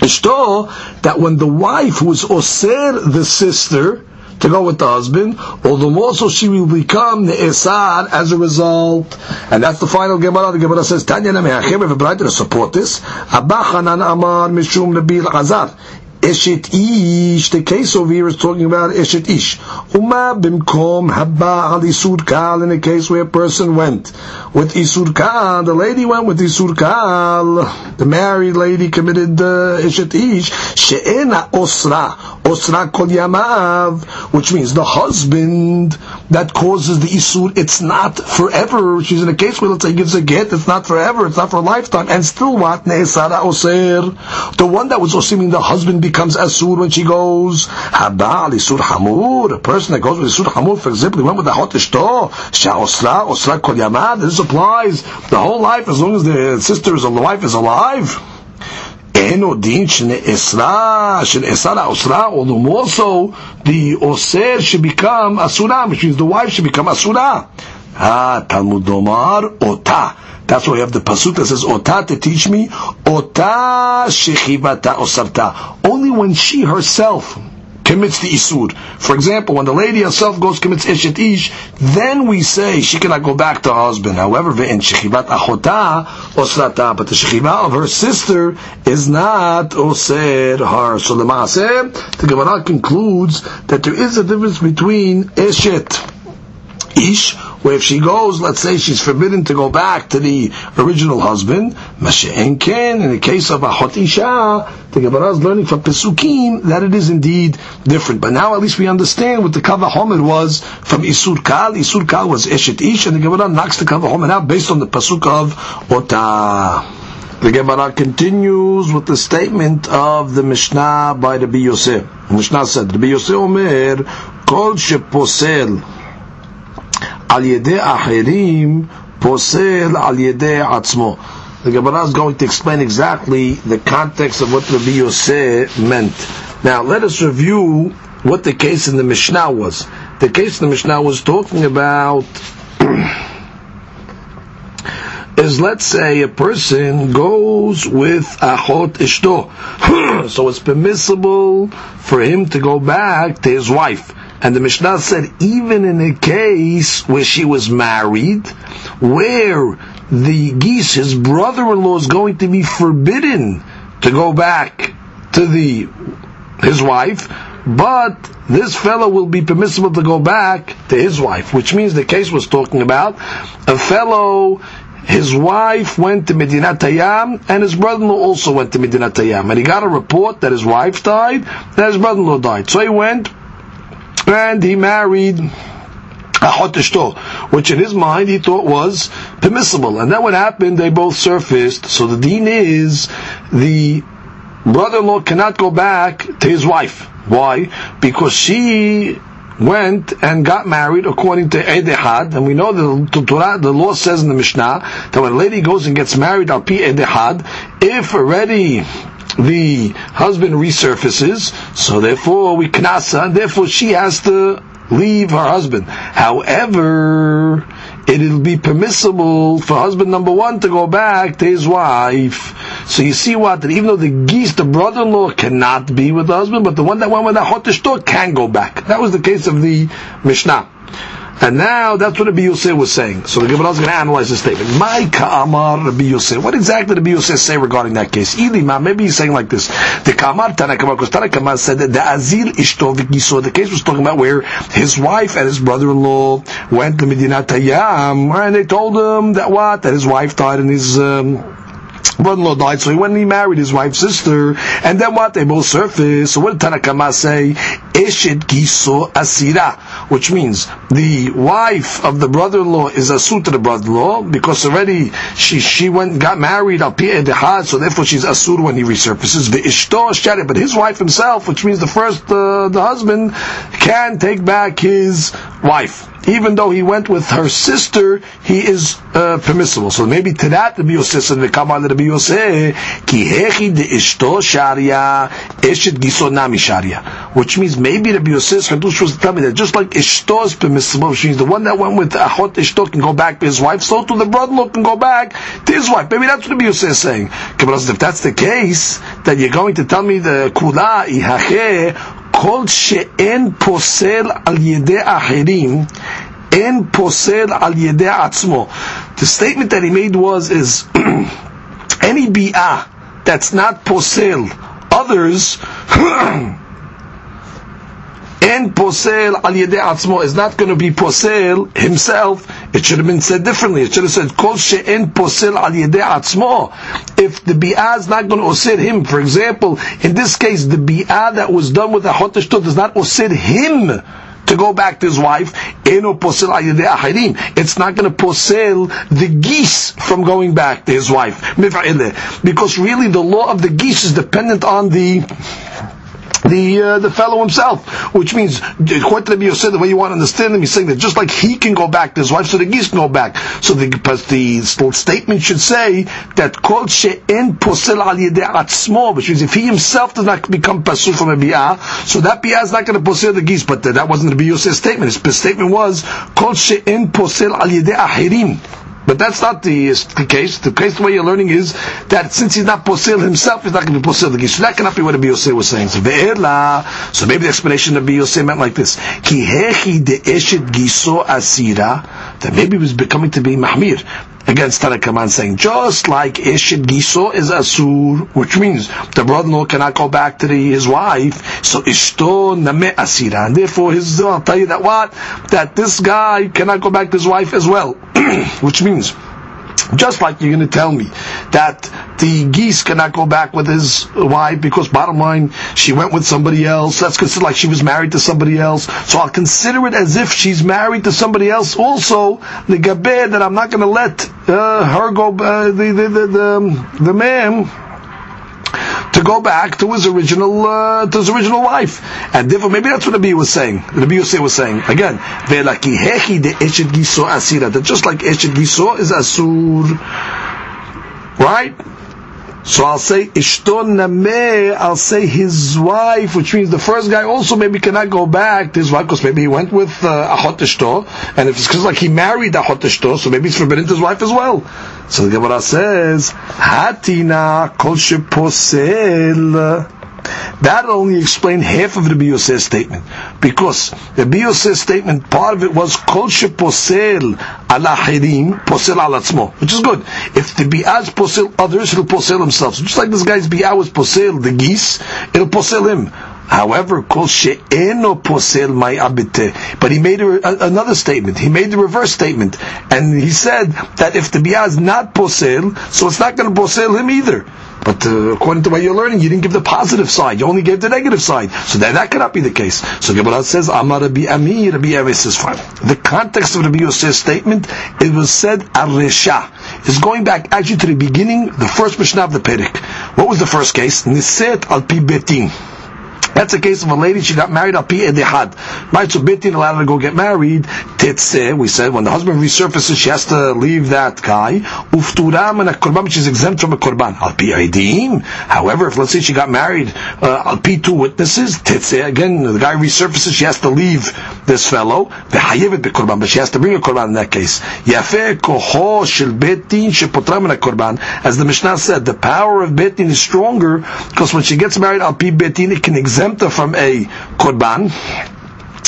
ishto, that when the wife is osir the sister to go with the husband, although also she will become the Esar as a result. And that's the final Gemara. The Gemara says, Tanya na me'achem, if a to support this. Eshet Ish, the case over here is talking about Eshet Ish. Uma bimkom habba al Isur Kal, in a case where a person went with Isur Kal, the lady went with Isur Kal, the married lady committed uh, Eshet Ish, she'ena osra, osra kol yamav, which means the husband that causes the Isur, it's not forever. She's in a case where let's say gives a get, it's not forever, it's not for a lifetime, and still what? Ne'esara oser. The one that was osir, the husband becomes asur when she goes. Habal isur hamur. A person that goes with isur hamur, for example, he went with the hot ishto. Sha'osra, osra kol yamad. This applies the whole life as long as the sister is, the wife is alive. Din esra, esra osra, although more so, the oser should become asura, which means the wife should become asura. Ah, Talmud Omar, ota. That's why we have the pasuk that says ota to teach me ota shechivata osarta. Only when she herself commits the isur. For example, when the lady herself goes commits ishet ish, then we say she cannot go back to her husband. However, in shechivat achota osrata, but the shechiva of her sister is not osir her. So the maaseh, the Gemara concludes that there is a difference between eshet ish, where if she goes, let's say she's forbidden to go back to the original husband, Mashe'en Ken, in the case of a Hot Isha, the Gemara is learning from Pesukim that it is indeed different. But now at least we understand what the Kavah Homer was from Isur Kal. Isur Kal was Eshet Ish, and the Gemara knocks the Kavah Homer out based on the Pasuk of Ota. The Gemara continues with the statement of the Mishnah by the Yosef. The Mishnah said, the Yosef Omer, Kol Sheposel, al yedei acherim posel al yedei atzmo. The Gemara is going to explain exactly the context of what Rabbi Yosef meant. Now, let us review what the case in the Mishnah was. The case in the Mishnah was talking about is let's say a person goes with achot ishto, so it's permissible for him to go back to his wife. And the Mishnah said, even in a case where she was married, where the geese, his brother-in-law, is going to be forbidden to go back to the his wife, but this fellow will be permissible to go back to his wife, which means the case was talking about a fellow his wife went to Medinat Hayam, and his brother-in-law also went to Medinat Hayam. And he got a report that his wife died, that his brother-in-law died. So he went, and he married a which in his mind he thought was permissible. And then what happened, they both surfaced. So the deen is, the brother-in-law cannot go back to his wife. Why? Because she went and got married according to Edehad, and we know the Torah, the law says in the Mishnah that when a lady goes and gets married al pi Edehad, if already the husband resurfaces, so therefore we knasa, and therefore she has to leave her husband. However, it'll be permissible for husband number one to go back to his wife. So you see what? That even though the geese, the brother-in-law, cannot be with the husband, but the one that went with the hotishtor can go back. That was the case of the Mishnah. And now that's what Rabbi Yosef was saying. So the Gemara is going to analyze the statement. My Ka'amar Rabbi Yosef. What exactly did Rabbi Yosef say regarding that case? Ilima, maybe he's saying like this. The Ka'amar Tanakama, because Tanakama said that the Azil Ishto the case was talking about where his wife and his brother-in-law went to Medinat Hayam, and they told him that what? That his wife died in his... Um, brother-in-law died, so he went and he married his wife's sister, and then what? They both surfaced. So what did Tanakama say? Giso asira, which means the wife of the brother-in-law is asur to the brother-in-law, because already she she went got married al dehad, so therefore she's a asur when he resurfaces. The ishto but his wife himself, which means the first uh, the husband can take back his wife even though he went with her sister, he is uh, permissible. So maybe to that the Rabbi Yosef said, "V'kamar Rabbi Yosef ki hechi de ishto sharia eshet giso nami sharia," which means maybe Rabbi Yosef's Hadush was to tell me that just like ishto is permissible, which means the one that went with ahot ishto can go back to his wife, so too the brother-in-law can go back to his wife. Maybe that's what Rabbi Yosef is saying. Because if that's the case, then you're going to tell me the kula ihache כל שאין פוסל על ידי אחרים, אין פוסל על ידי עצמו. The statement that he made was, is, any bi'ah that's not posel others, and posel al yedei atzmo is not going to be posel himself. It should have been said differently. It should have said kol she'en posel al yedei atzmo. If the bi'ah is not going to osir him, for example, in this case, the bi'ah that was done with the hoteshtot does not osir him to go back to his wife. It's not going to posel the geese from going back to his wife. Because really the law of the geese is dependent on the the uh, the fellow himself, which means the way you want to understand him, he's saying that just like he can go back his wife, so the geese can go back. So the the statement should say that kol she'en posel al atzmo, which means if he himself does not become pasul from a so that bi'ah is not going to posel the geese. But that wasn't the Yosef's statement. His statement was kol she'en posel al ahirim. But that's not the, case. The case, the way you're learning is that since he's not posel himself, he's not going to be the gish. So that cannot be what Rabbi Yosef was saying. So, so maybe the explanation of Rabbi Yosef meant like this. Ki hechi de eshet giso asira. That maybe he was becoming to be mahmir against Tanakaman saying, just like Eshet Giso is Asur, which means the brother-in-law cannot go back to the, his wife, so Ishto Name Asira. And therefore, his, I'll tell you that what? That this guy cannot go back to his wife as well. which means, just like you're going to tell me that the geese cannot go back with his wife because bottom line, she went with somebody else. That's considered like she was married to somebody else. So I'll consider it as if she's married to somebody else also. The gaber that I'm not going to let uh, her go, uh, the, the, the, the, the man, to go back to his original uh, to his original wife. And therefore, maybe that's what Nabi was saying. Nabi Yosef was saying again, That just like Eshet Giso is Asur. Right? So I'll say Ishton Nameh, I'll say his wife, which means the first guy also maybe cannot go back to his wife because maybe he went with uh, Ahot Ishto, and if it's because like he married Ahot Ishto, so maybe it's forbidden to his wife as well. So the Gemara says, Hatina kol sheposel. That only explained half of the Yosef's statement. Because the Yosef's statement, part of it was Kol posel ala hirim, posel al atzmo, which is good. If the Bi'az posel others, he'll posel himself. So just like this guy's Bi'ah was posel the geese, it'll posel him. However, kol she'eno posel my abite. But he made a, another statement. He made the reverse statement. And he said that if the Bi'ah is not posel, so it's not going to posel him either. But uh, according to what you're learning, you didn't give the positive side. You only gave the negative side. So that, that cannot be the case. So Gemara says, Amar Rabbi Ami, Rabbi Eves is fine. The context of Rabbi Yosef's statement, it was said, Aresha, is going back actually to the beginning, the first Mishnah of the Perek. What was the first case? Niset al pi betin. That's a case of a lady, she got married, al pi edehad. Right, so Bitin allowed her to go get married. Titse, we said, when the husband resurfaces, she has to leave that guy. Ufturam and a korban, she's exempt from a korban. Al pi edim. However, if let's say she got married, uh, al pi two witnesses, Titse, again, the guy resurfaces, she has to leave this fellow. V'hayevet be korban, but she has to bring a korban in that case. Yafeh koho shel Bitin shepotram and a korban. As the Mishnah said, the power of Bitin is stronger because when she gets married, al pi Bitin, it can exempt exempta from a korban,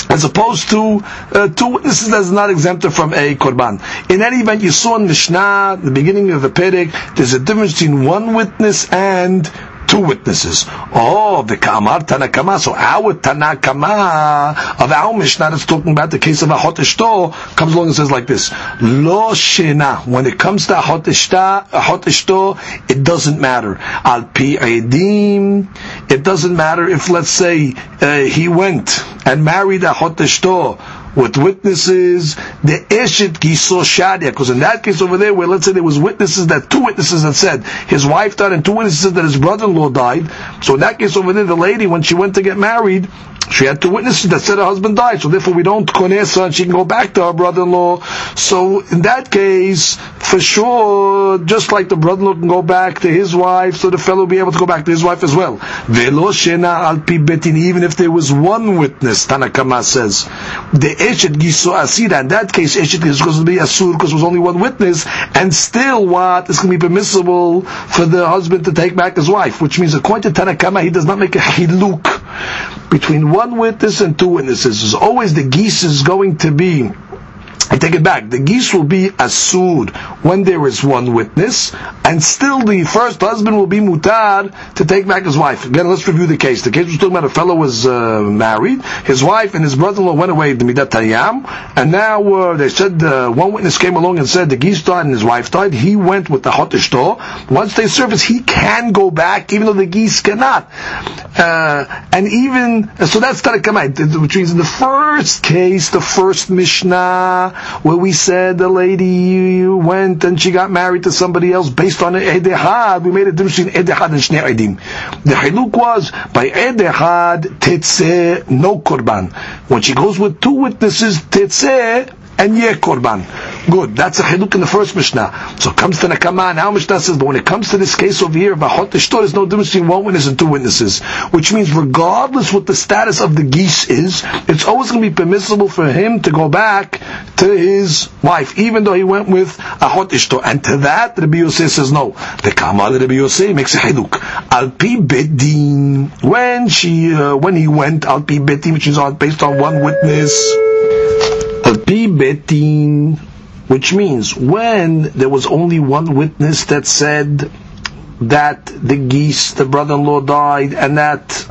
as opposed to uh, two witnesses that is not exempted from a korban. In any event, you saw in Mishnah, the beginning of the Perek, there's a difference between one witness and two witnesses. Oh, the Kamar Tanakama. So our Tanakama of our Mishnah that's talking about the case of a Ishto comes along and says like this: Lo Shena. When it comes to a Ishto, it doesn't matter. Al Pi. It doesn't matter if, let's say, uh, he went and married a Ishto with witnesses, the Eshet Giso Shadia, because in that case over there, where let's say there was witnesses that two witnesses that said his wife died and two witnesses that his brother-in-law died. So in that case over there, the lady when she went to get married, she had two witnesses that said her husband died, so therefore we don't konesa and she can go back to her brother-in-law. So in that case, for sure, just like the brother-in-law can go back to his wife, so the fellow will be able to go back to his wife as well. Even if there was one witness, Tanakama says, the eshet giso asira. In that case, eshet is going to be asur because there was only one witness, and still what is going to be permissible for the husband to take back his wife, which means according to Tanakama, he does not make a hiluk between one witness and two witnesses. There's always the geese is going to be I take it back. The geese will be asud when there is one witness, and still the first husband will be mutar to take back his wife. Again, let's review the case. The case was talking about a fellow was uh, married, his wife and his brother-in-law went away to Midat Tayyam, and now uh, they said uh, one witness came along and said the geese died and his wife died. He went with the hotishto. Once they surface, he can go back, even though the geese cannot. Uh, and even so, that's Tarakamai, which means in the first case, the first Mishnah where we said the lady went and she got married to somebody else based on Edehad. We made a difference between Edehad and Shnei Edim. The Hiluk was by Edehad, Tetzeh, no Korban. When she goes with two witnesses, Tetzeh, and Yeh Korban. Good. That's a chiluk in the first Mishnah. So it comes to Nakama, now Mishnah says, but when it comes to this case over here, Bahot there's no difference between one witness and two witnesses. Which means regardless what the status of the geese is, it's always going to be permissible for him to go back to his wife, even though he went with Ahot Ishto. And to that, Rabbi Yosef says no. The Kamal Rabbi Yosef makes a chiluk. Al pi bedin. When she, uh, when he went, al pi bedin, which is based on one witness, Alpi betin, which means when there was only one witness that said that the geese, the brother-in-law died, and that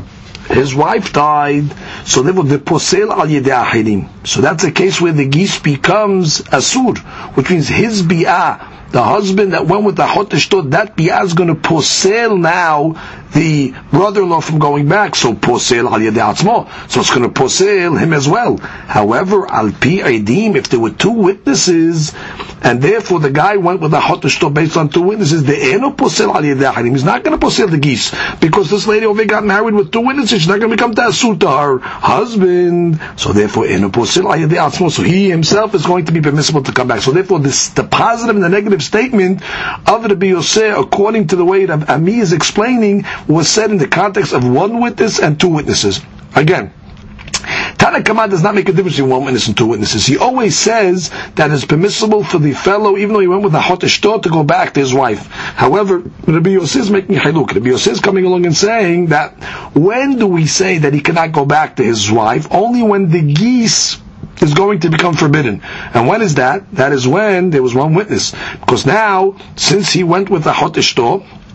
his wife died, so they were the posel al ahirim. So that's a case where the geese becomes asur, which means his bi'ah, the husband that went with the hoteshtot, that bi'ah is going to posel now the brother-in-law from going back. So posel al atzmo. So it's going to posel him as well. However, al pi edim, if there were two witnesses, and therefore the guy went with the hoteshtot based on two witnesses, the posel. He's not going to posel the geese because this lady over got married with two witnesses. She's not going to become tasur to her husband. So therefore, eno posel al. So he himself is going to be permissible to come back. So therefore, this the positive and the negative statement of Rabbi Yosef, according to the way that Ami is explaining, was said in the context of one witness and two witnesses. Again, Tana Kama does not make a difference between one witness and two witnesses. He always says that it's permissible for the fellow, even though he went with a hot to go back to his wife. However, Rabbi Yosef is making haluk. Rabbi Yosef is coming along and saying that when do we say that he cannot go back to his wife? Only when the geese is going to become forbidden. And when is that? That is when there was one witness. Because now, since he went with the hot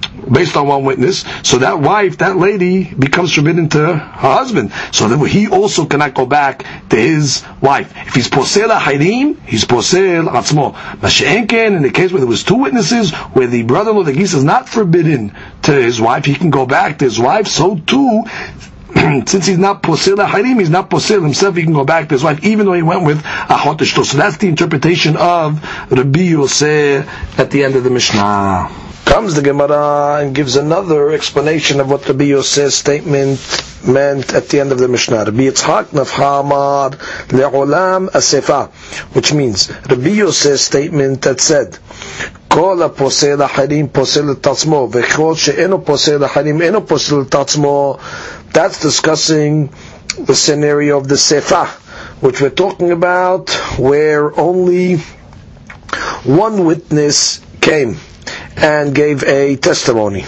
based on one witness, so that wife, that lady, becomes forbidden to her husband. So that he also cannot go back to his wife. If he's posel harim, he's posel atzmo. Masha'enken, in the case where there was two witnesses, where the brother-in-law, the geese, is not forbidden to his wife, he can go back to his wife, so too, since he's not posel harim, he's not posel himself, he can go back to his wife, even though he went with a hotishto. So that's the interpretation of Rabbi Yosef at the end of the Mishnah. Comes the Gemara and gives another explanation of what Rabbi Yosef's statement meant at the end of the Mishnah. Rabbi Yitzhak nafhamar le'olam asefa, which means Rabbi Yosef's statement that said, כל הפוסל אחרים פוסל את עצמו, וכל שאינו פוסל אחרים אינו פוסל את עצמו, that's discussing the scenario of the sefa, which we're talking about, where only one witness came and gave a testimony.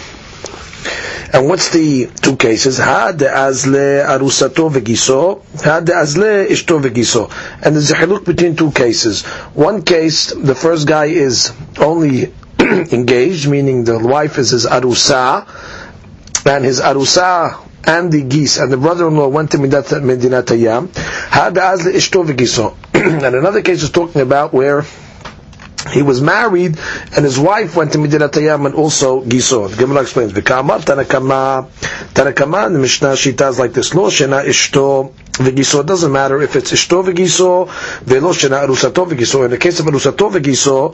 And what's the two cases? Had azle arusato vegiso, had azle ishto vegiso. And there's a haluk between two cases. One case, the first guy is only engaged, meaning the wife is his arusa, and his arusa and the geese and the brother-in-law went to Medinat Hayam. Had azle ishto vegiso. And another case is talking about where he was married, and his wife went to Medinat Hayam and also Giso. The Gemara explains, "V'kamar Tanakama, Tanakama." The Mishnah she does like this: "Lo shena ishto v'giso." It doesn't matter if it's ishto v'giso, ve'lo shena arusato v'giso. In the case of arusato v'giso,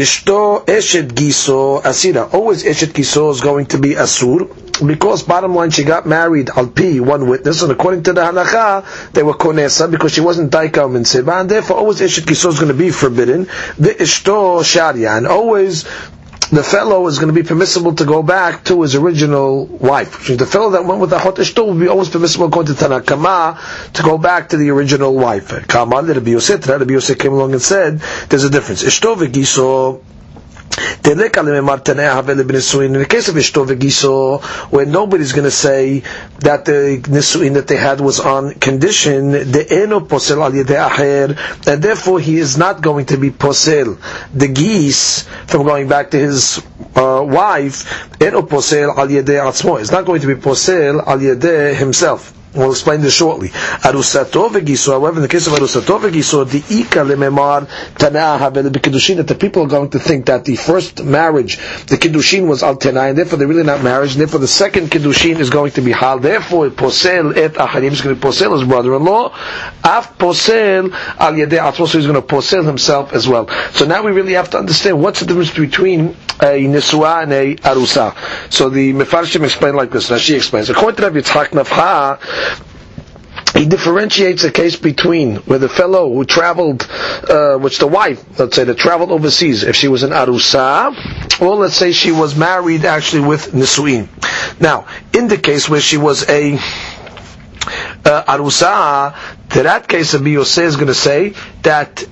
ishto eshet giso asira. Always eshet giso is going to be asur because bottom line she got married al pi one witness and according to the halacha they were konesa because she wasn't seba and therefore always eshet giso is going to be forbidden. The ishto sharia and always the fellow is going to be permissible to go back to his original wife. The fellow that went with the hot ishto will be always permissible according to Tanakama to go back to the original wife. Kama, the Rabbi Yosef, Rabbi Yosef came along and said, there's a difference. Ishto v'giso in the case of Ishto Giso, where nobody's going to say that the Nisuin that they had was on condition, the Eno Posel al Aher, and therefore he is not going to be Posel, the geese, from going back to his uh, wife, Eno Posel al Yedei Atzmo, is not going to be Posel al Yedei himself. We'll explain this shortly. Arusato v'giso, however, in the case of Arusato v'giso, the ika lememar tanah kiddushin, that the people are going to think that the first marriage, the kiddushin was al and therefore they're really not marriage, and therefore the second kiddushin is going to be hal. Therefore, posel et acharim is going to posel his brother-in-law, af posel al yedei atzmo, so he's going to posel himself as well. So now we really have to understand what's the difference between uh, a nisua and a arusa. So the mefarshim explain like this. Rashi explains. According to Rabbi Yitzchak Nafha, he differentiates a case between where the fellow who traveled, uh, which the wife, let's say, that traveled overseas, if she was an arusa, or let's say she was married actually with nisuin. Now, in the case where she was a uh, arusa, to that case, Rabbi Yosef is going to say that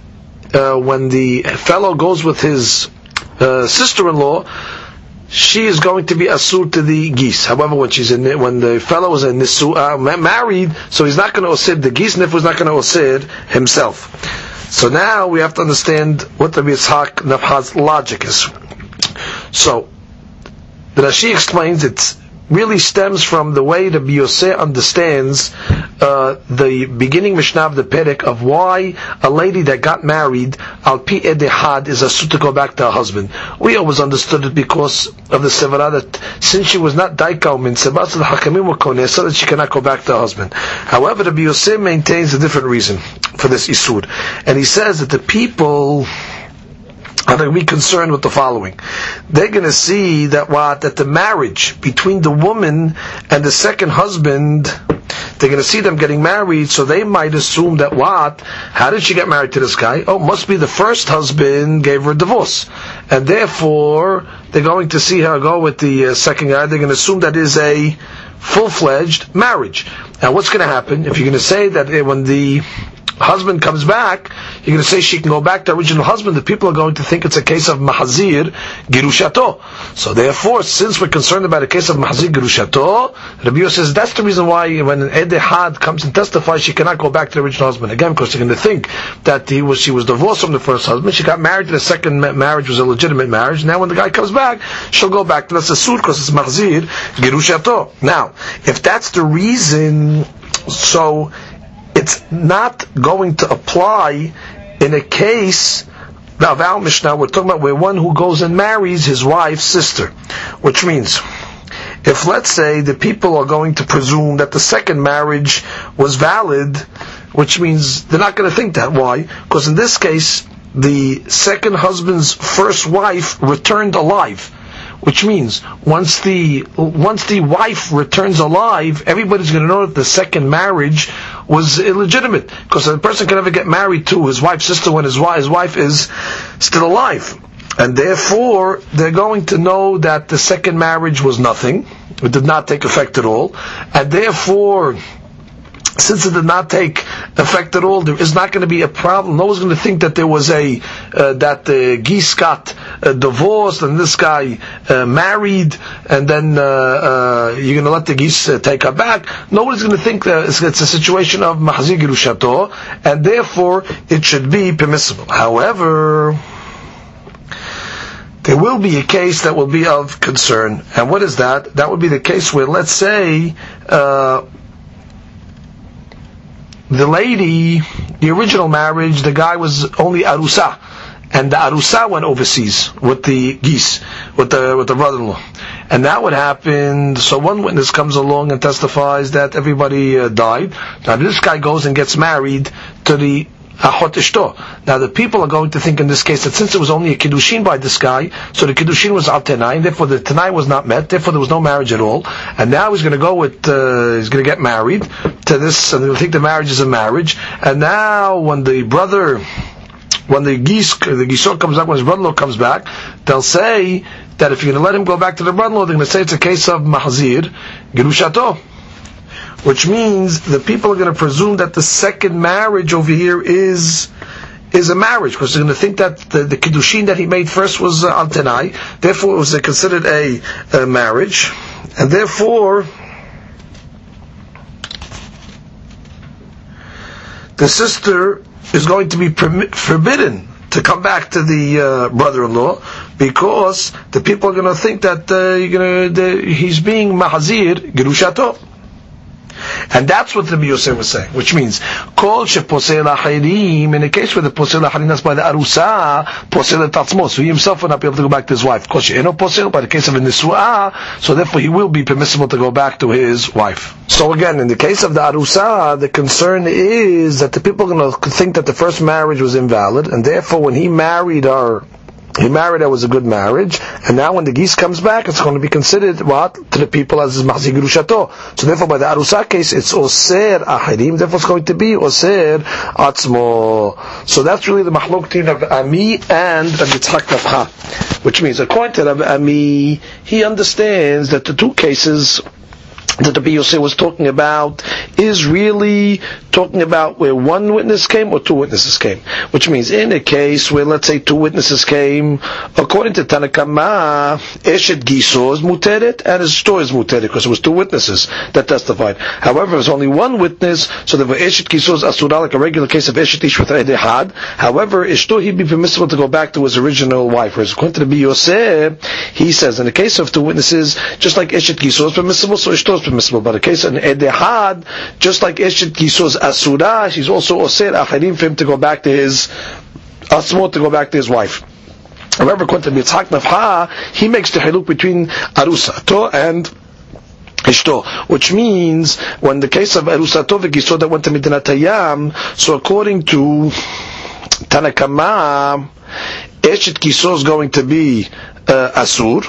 uh, when the fellow goes with his uh, sister-in-law, she is going to be asur to the geese. However, when she's in when the fellow is in nisu, uh, married, so he's not going to osir the geese, and was not going to osir himself. So now we have to understand what the Yitzhak Nafhaz's logic is. So, the Rashi explains it's really stems from the way the Yosef understands uh, the beginning Mishnah of the Perek of why a lady that got married al pi edehad is asut to go back to her husband. We always understood it because of the sevara that since she was not daikal min sebas the hakamim were so that she cannot go back to her husband. However, the Yosef maintains a different reason for this isur, and he says that the people are to be concerned with the following. They're going to see that what that the marriage between the woman and the second husband they're going to see them getting married, so they might assume that what? How did she get married to this guy? Oh, must be the first husband gave her a divorce, and therefore they're going to see her go with the uh, second guy. They're going to assume that is a full-fledged marriage. Now, what's going to happen if you're going to say that uh, when the husband comes back, you're going to say she can go back to original husband. The people are going to think it's a case of mahazir girushato. So therefore, since we're concerned about a case of mahazir girushato, Rabbi says that's the reason why when an edehad comes and testifies, she cannot go back to the original husband again because they're going to think that he was she was divorced from the first husband. She got married to the second marriage was a legitimate marriage. Now when the guy comes back, she'll go back to the suit because it's mahazir girushato. Now, if that's the reason, so it's not going to apply in a case now, Val Mishnah, we're talking about where one who goes and marries his wife's sister, which means, if let's say the people are going to presume that the second marriage was valid, which means they're not going to think that. Why? Because in this case, the second husband's first wife returned alive which means once the once the wife returns alive, everybody's going to know that the second marriage was illegitimate. Because a person can never get married to his wife's sister when his wife, his wife is still alive, and therefore they're going to know that the second marriage was nothing, it did not take effect at all, and therefore since it did not take effect at all, there is not going to be a problem. No one's going to think that there was a uh, that uh, geese got uh, divorced and this guy uh, married, and then uh, uh, you're going to let the geese take her back. Nobody's going to think that it's, it's a situation of mahzir girushato, and therefore it should be permissible. However. There will be a case that will be of concern, and what is that? That would be the case where, let's say, the lady, the original marriage, the guy was only arusa, and the arusa went overseas with the geese, with the with the brother-in-law, and that would happen. So one witness comes along and testifies that everybody uh, died. Now this guy goes and gets married to the now the people are going to think in this case that since it was only a kiddushin by this guy, so the kiddushin was al tenai, and therefore the tenai was not met, therefore there was no marriage at all, and now he's going to go with, uh, he's going to get married to this, and they'll think the marriage is a marriage, and now when the brother, when the geese, the gisor comes back, when his brother-in-law comes back, they'll say that if you're going to let him go back to the brother-in-law, they're going to say it's a case of mahzir, gerushato which means the people are going to presume that the second marriage over here is is a marriage because they're going to think that the, the kiddushin that he made first was uh, antenai, therefore it was considered a, a marriage, and therefore the sister is going to be permi- forbidden to come back to the uh, brother-in-law because the people are going to think that uh, gonna, he's being mahazir gerushato. And that's what the Yosef was saying, which means, Kol sheposel achirim, in a case where the posel achirim is by the arusa, posel tatzmo, so he himself will not be able to go back to his wife. Kol she'eno posel, by the case of a nisua, so therefore he will be permissible to go back to his wife. So again, in the case of the arusa, the concern is that the people are going to think that the first marriage was invalid, and therefore when he married her he married her was a good marriage, and now when the geese comes back, it's going to be considered what to the people as mahzi gerushato. So therefore, by the arusa case, it's oser ahirim. Therefore, it's going to be oser atzmo. So that's really the mahlok of Ami and Rabbi Yitzchak which means according to Ami, he understands that the two cases that the Yosef was talking about is really talking about where one witness came or two witnesses came. Which means in a case where let's say two witnesses came, according to Tanakama, Eshet Giso is muteret and his store is muteret because it was two witnesses that testified. However, there's only one witness, so the Eshet Giso is asura like a regular case of Eshet Ish with Edehad. However, Ishto he'd be permissible to go back to his original wife. Whereas according to the Yosef, he says in the case of two witnesses, just like Eshet Giso is permissible, so Ishto is permissible. But a case in Edehad, just like Eshet Giso's Asura, she's also Osir Acharim for him to go back to his Asmot, to go back to his wife. However, according to Yitzhak Nafha, he makes the haluk between Arusato and Ishto, which means when the case of Arusato v'Giso that went to Medinat Hayam, so according to Tanakama, Eshet Giso is going to be uh, Asur,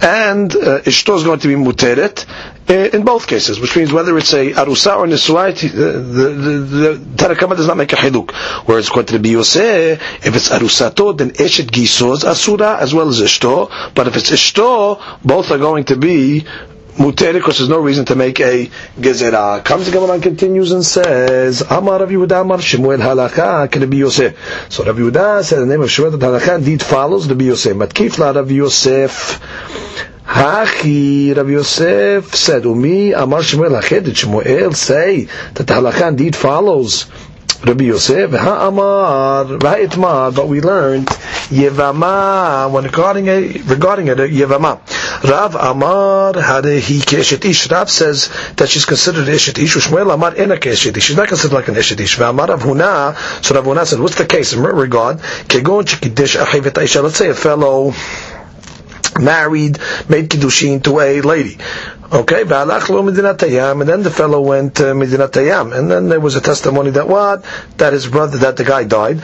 and uh, Ishto is going to be Muteret, Uh, in both cases, which means whether it's a arusa or nisuai, uh, the, the, the, Tanakama does not make a hiluk. Whereas according to the Biyoseh, if it's arusato, then eshet giso is asura as well as ishto. But if it's ishto, both are going to be muter because there's no reason to make a gezerah. Comes the Gemara and continues and says, Amar Rav Yehuda Amar Shemuel halakha can be Yosef. So Rav Yehuda said the name of Shemuel halakha indeed follows the Yosef. Matkif la Rav Yosef. Hachi, Rabbi Yosef said, Umi Amar Shmuel Hached, did Shmuel say that the halakha indeed follows Rabbi Yosef, Ha'amar, Ra'itmar, but we learned Yevama, when regarding a, regarding it, Yevama. Rav Amar, Hadehi Keshet. Rav says that she's considered Eshet Ish, Shmuel Amar Ena Keshet. She's not considered like an Eshet. Amar Rav Huna, so Rav Huna said, what's the case in regard? Kegon Chikidesh Achivet let's say a fellow married, made kiddushin to a lady. Okay, and then the fellow went to Medinat Hayam, and then there was a testimony that what? That his brother, that the guy died.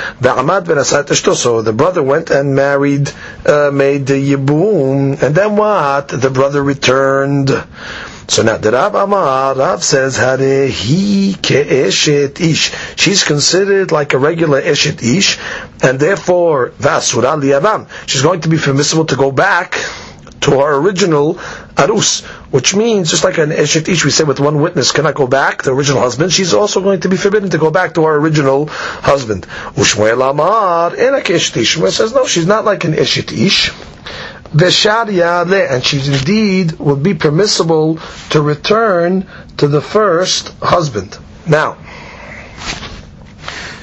So the brother went and married, uh, made the Yibum, and then what? The brother returned. So now the Rab Amar, Rab says, he ke'eshet ish. She's considered like a regular eshet ish, and therefore, vasura liyavam. She's going to be permissible to go back to her original arus, which means just like an eshet ish, we say with one witness cannot go back, the original husband, she's also going to be forbidden to go back to her original husband. Ushmuel Amar, ish. says, no, she's not like an eshet ish and she indeed would be permissible to return to the first husband. Now,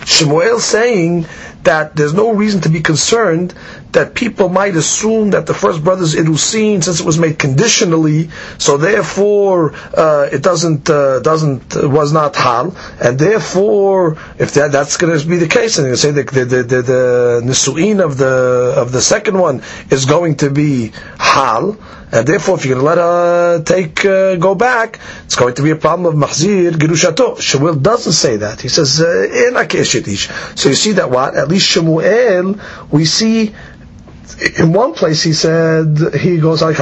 Shemuel saying that there's no reason to be concerned that people might assume that the first brother's irusin, since it was made conditionally, so therefore uh, it doesn't uh, doesn't uh, was not hal, and therefore if that, that's going to be the case, and you say the the the, the, the nisuin of the of the second one is going to be hal, and therefore if you're going to let her take uh, go back, it's going to be a problem of mahzir gerushato. Shemuel doesn't say that. He says in uh, So you see that what at least Shemuel we see in one place he said he goes like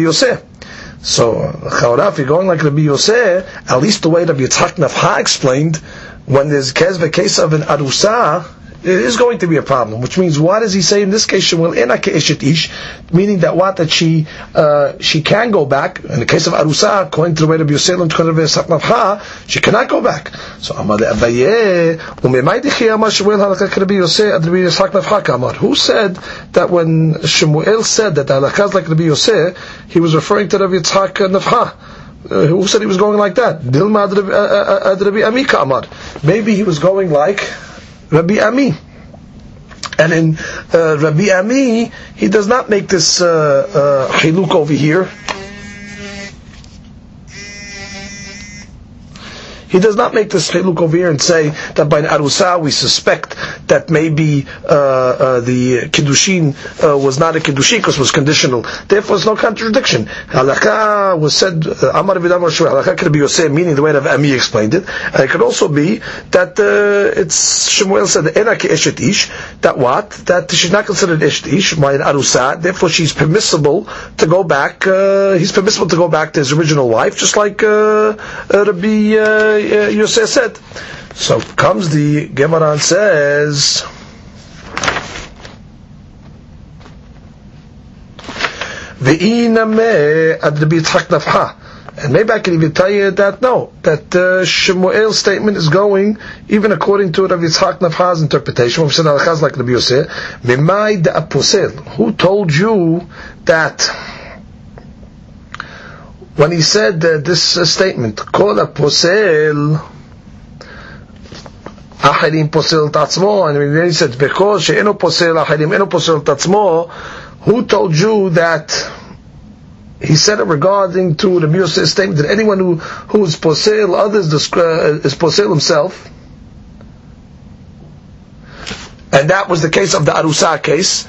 Yosef. So Chaura, if you're going like Rabbi Yosef, at least the way Rabbi Yitzhak Nafha explained, when there's a case of an arusa, it is going to be a problem. Which means, what does he say in this case? Meaning that what that she uh, she can go back. In the case of arusa, according to the way of Yosef and Rabbi she cannot go back. So Amar Abaye, Who said that when Shemuel said that the halakha is like Rabbi Yosef, he was referring to Rabbi Yitzhak Nafha? Uh, who said he was going like that? Rabbi Amika Amar. Maybe he was going like Rabbi Ami. And in uh, Rabbi Ami, he does not make this uh, uh, hiluk over here. He does not make this look over here and say that by an arusa we suspect that maybe uh, uh, the kiddushin uh, was not a kiddushin because was conditional. Therefore, there's no contradiction. Halakha was said uh, Amar Vidamar Halakha could be Yosef, meaning the way that Ami explained it, and it could also be that uh, it's Shemuel said Enak Eshet Ish that what that she's not considered Eshet Ish by an arusa. Therefore, she's permissible to go back. Uh, he's permissible to go back to his original wife, just like Rabbi uh, Yosef said. So comes the Gemara and says, Ve'iname ad. And maybe I can even tell you that no, that uh, Shemuel's statement is going even according to Rabbi Yitzchak Nafha's interpretation. We said like Rabbi Yosef. Who told you that? when he said uh, this uh, statement, Kol posel אחרים פוסל את עצמו, and then he said, because שאינו פוסל אחרים, אינו פוסל את עצמו, who told you that he said it regarding to the Yosef's statement that anyone who, who is posel others uh, is posel himself, and that was the case of the Arusa case,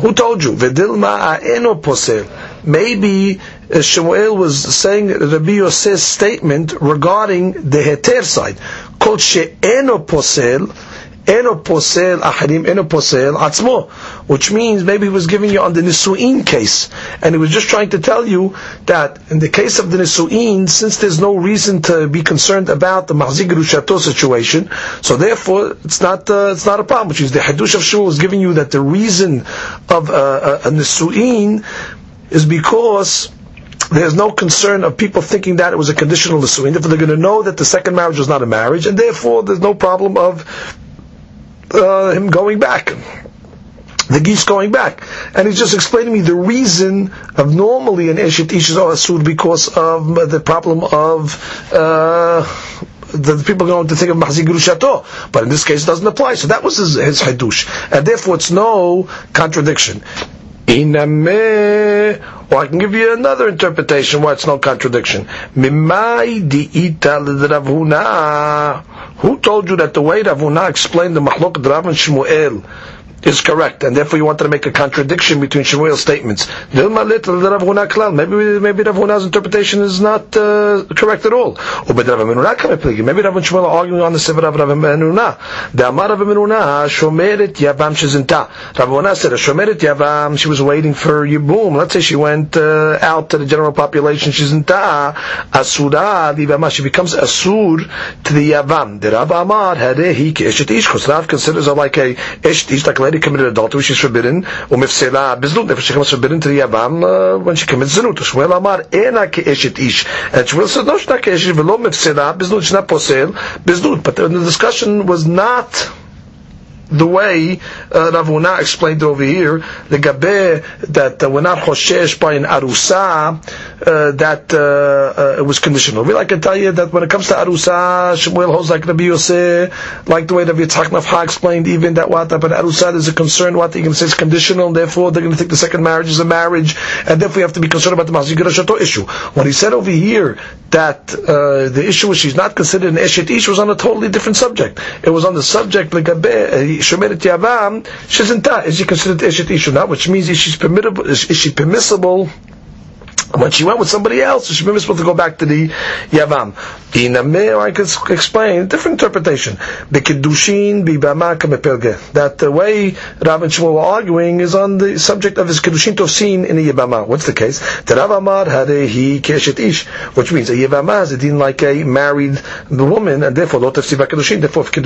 who told you? Vedilma eno posel. Maybe uh, Shemuel was saying Rabbi Yosef's statement regarding the heter side. Kol she'eno posel, eno posel aharim, eno posel atzmo, which means maybe he was giving you on the nisuin case, and he was just trying to tell you that in the case of the nisuin, since there's no reason to be concerned about the mahzik rushato situation, so therefore it's not uh, it's not a problem. Which is the hadush of Shmuel is giving you that the reason of uh, a, a nisuin is because there's no concern of people thinking that it was a conditional nisuin. Therefore, they're going to know that the second marriage was not a marriage, and therefore there's no problem of uh, him going back. The geese going back, and he's just explaining me the reason of normally an eshet ish is asud because of the problem of uh, the people going to think of mahzik grushato, but in this case it doesn't apply. So that was his, his hadush, and therefore it's no contradiction. Iname, or I can give you another interpretation why it's no contradiction. Who told you that the way Rav Huna explained the Mahlok Rav and Shmuel is correct, and therefore you wanted to make a contradiction between Shmuel's statements. Maybe maybe Rav Huna's interpretation is not uh, correct at all. Maybe Rav Shmuel are arguing on the Sefer of Rav Hamnuna. The Amar Rav Hamnuna Shomeret Yavam Shezinta. Rav Huna said Shomeret Yavam. She was waiting for Yibum. Let's say she went uh, out to the general population. Shezinta Asura Vivama. She becomes Asur to the Yavam. The Rav Amar Harehi Eshet Ish. Rav considers her like a Eshet Ish, like a lady already committed adultery, she's forbidden. Umifsela biznut, if she comes forbidden to the yavam uh, when she commits zinut. Shmuel Amar ena ke'eshet ish, and Shmuel said no, she's not ke'eshet v'lo mifsela biznut, she's not posel biznut. But the discussion was not the way uh, Rav Huna explained over here, the gabe that uh, we're not choshesh by an arusa, uh, that uh, uh, it was conditional. Really, I can tell you that when it comes to arusa, Shmuel holds like Rabbi Yosef, like the way Rabbi Yitzchak Nafha explained, even that what, but arusa is a concern, what, you can say is conditional, and therefore they're going to think the second marriage is a marriage, and therefore we have to be concerned about the Mazigir issue. When he said over here that uh, the issue was she's not considered an Eshet Ish was on a totally different subject. It was on the subject, like a Shomeret Yavam, Shizinta, is she considered Eshet Ish or not, which means is she permissible, is, is she permissible when she went with somebody else, she was supposed to go back to the Yavam. Inamir, I could explain, different interpretation. The Kiddushin That the way Rav and Shmuel were arguing is on the subject of his Kiddushin Tofsin in the Yabama. What's the case? Rav Keshet Ish, which means a Yabama is a din like a married woman, and therefore Lot of Kiddushin. Therefore, if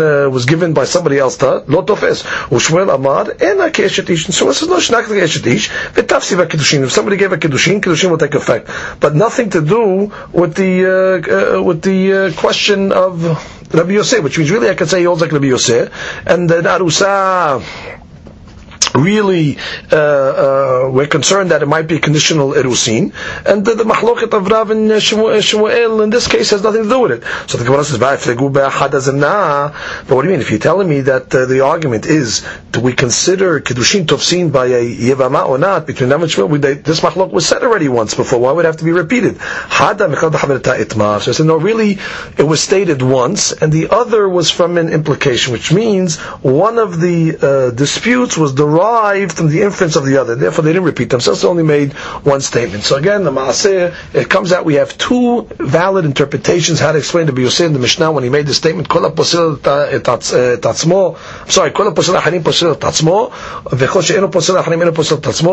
uh, was given by somebody else, Lot of Es. Ushmuel Amar, and a Keshet Ish. So this is no Shnak Keshet Ish, V'taf Kiddushin. If somebody gave a Kiddushin, Kiddushin will take effect. But nothing to do with the, uh, uh, with the uh, question of Rabbi Yosef, which means really I could say he holds like Rabbi Yosef, and the Narusa really uh, uh, we're concerned that it might be conditional erusin, and the, mahloket of Rav and Shmuel in this case has nothing to do with it. So the Gemara says, but what do you mean? If you're telling me that uh, the argument is, do we consider Kedushin Tofsin by a Yevama or not, between them and Shmuel, this mahlok was said already once before, why would it have to be repeated? So I said, no, really, it was stated once, and the other was from an implication, which means one of the uh, disputes was the derived from the inference of the other. Therefore, they didn't repeat themselves. They only made one statement. So again, the Maaseh, it comes out we have two valid interpretations how to explain the Biyoseh in the Mishnah when he made the statement, eh, eh, posil tatzmo, sorry,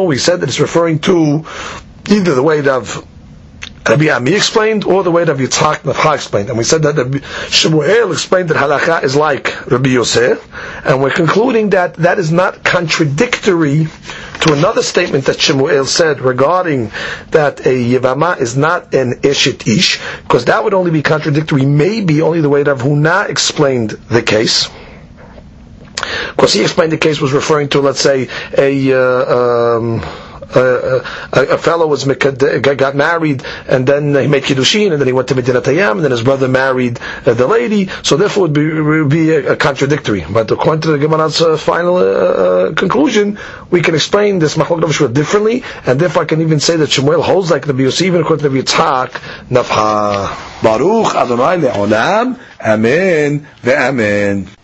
we said that it's referring to either the way of Rabbi Ami explained, or the way Rabbi Yitzhak Nafcha explained. And we said that Rabbi explained that halacha is like Rabbi Yosef, and we're concluding that that is not contradictory to another statement that Shemuel said regarding that a Yevama is not an Eshet Ish, because that would only be contradictory, maybe only the way that Rav Huna explained the case. Because he explained the case was referring to, let's say, a uh, um, a, a, fellow was got married and then he made kiddushin and then he went to Medinat Hayam and then his brother married uh, the lady. So therefore, it would be, would be a, a, contradictory. But according to the Gemara's uh, final uh, uh conclusion, we can explain this machlok differently, and therefore I can even say that Shemuel holds like the Yosef, even according to the Yitzhak Nafha. Baruch Adonai le'olam. Amen ve'amen.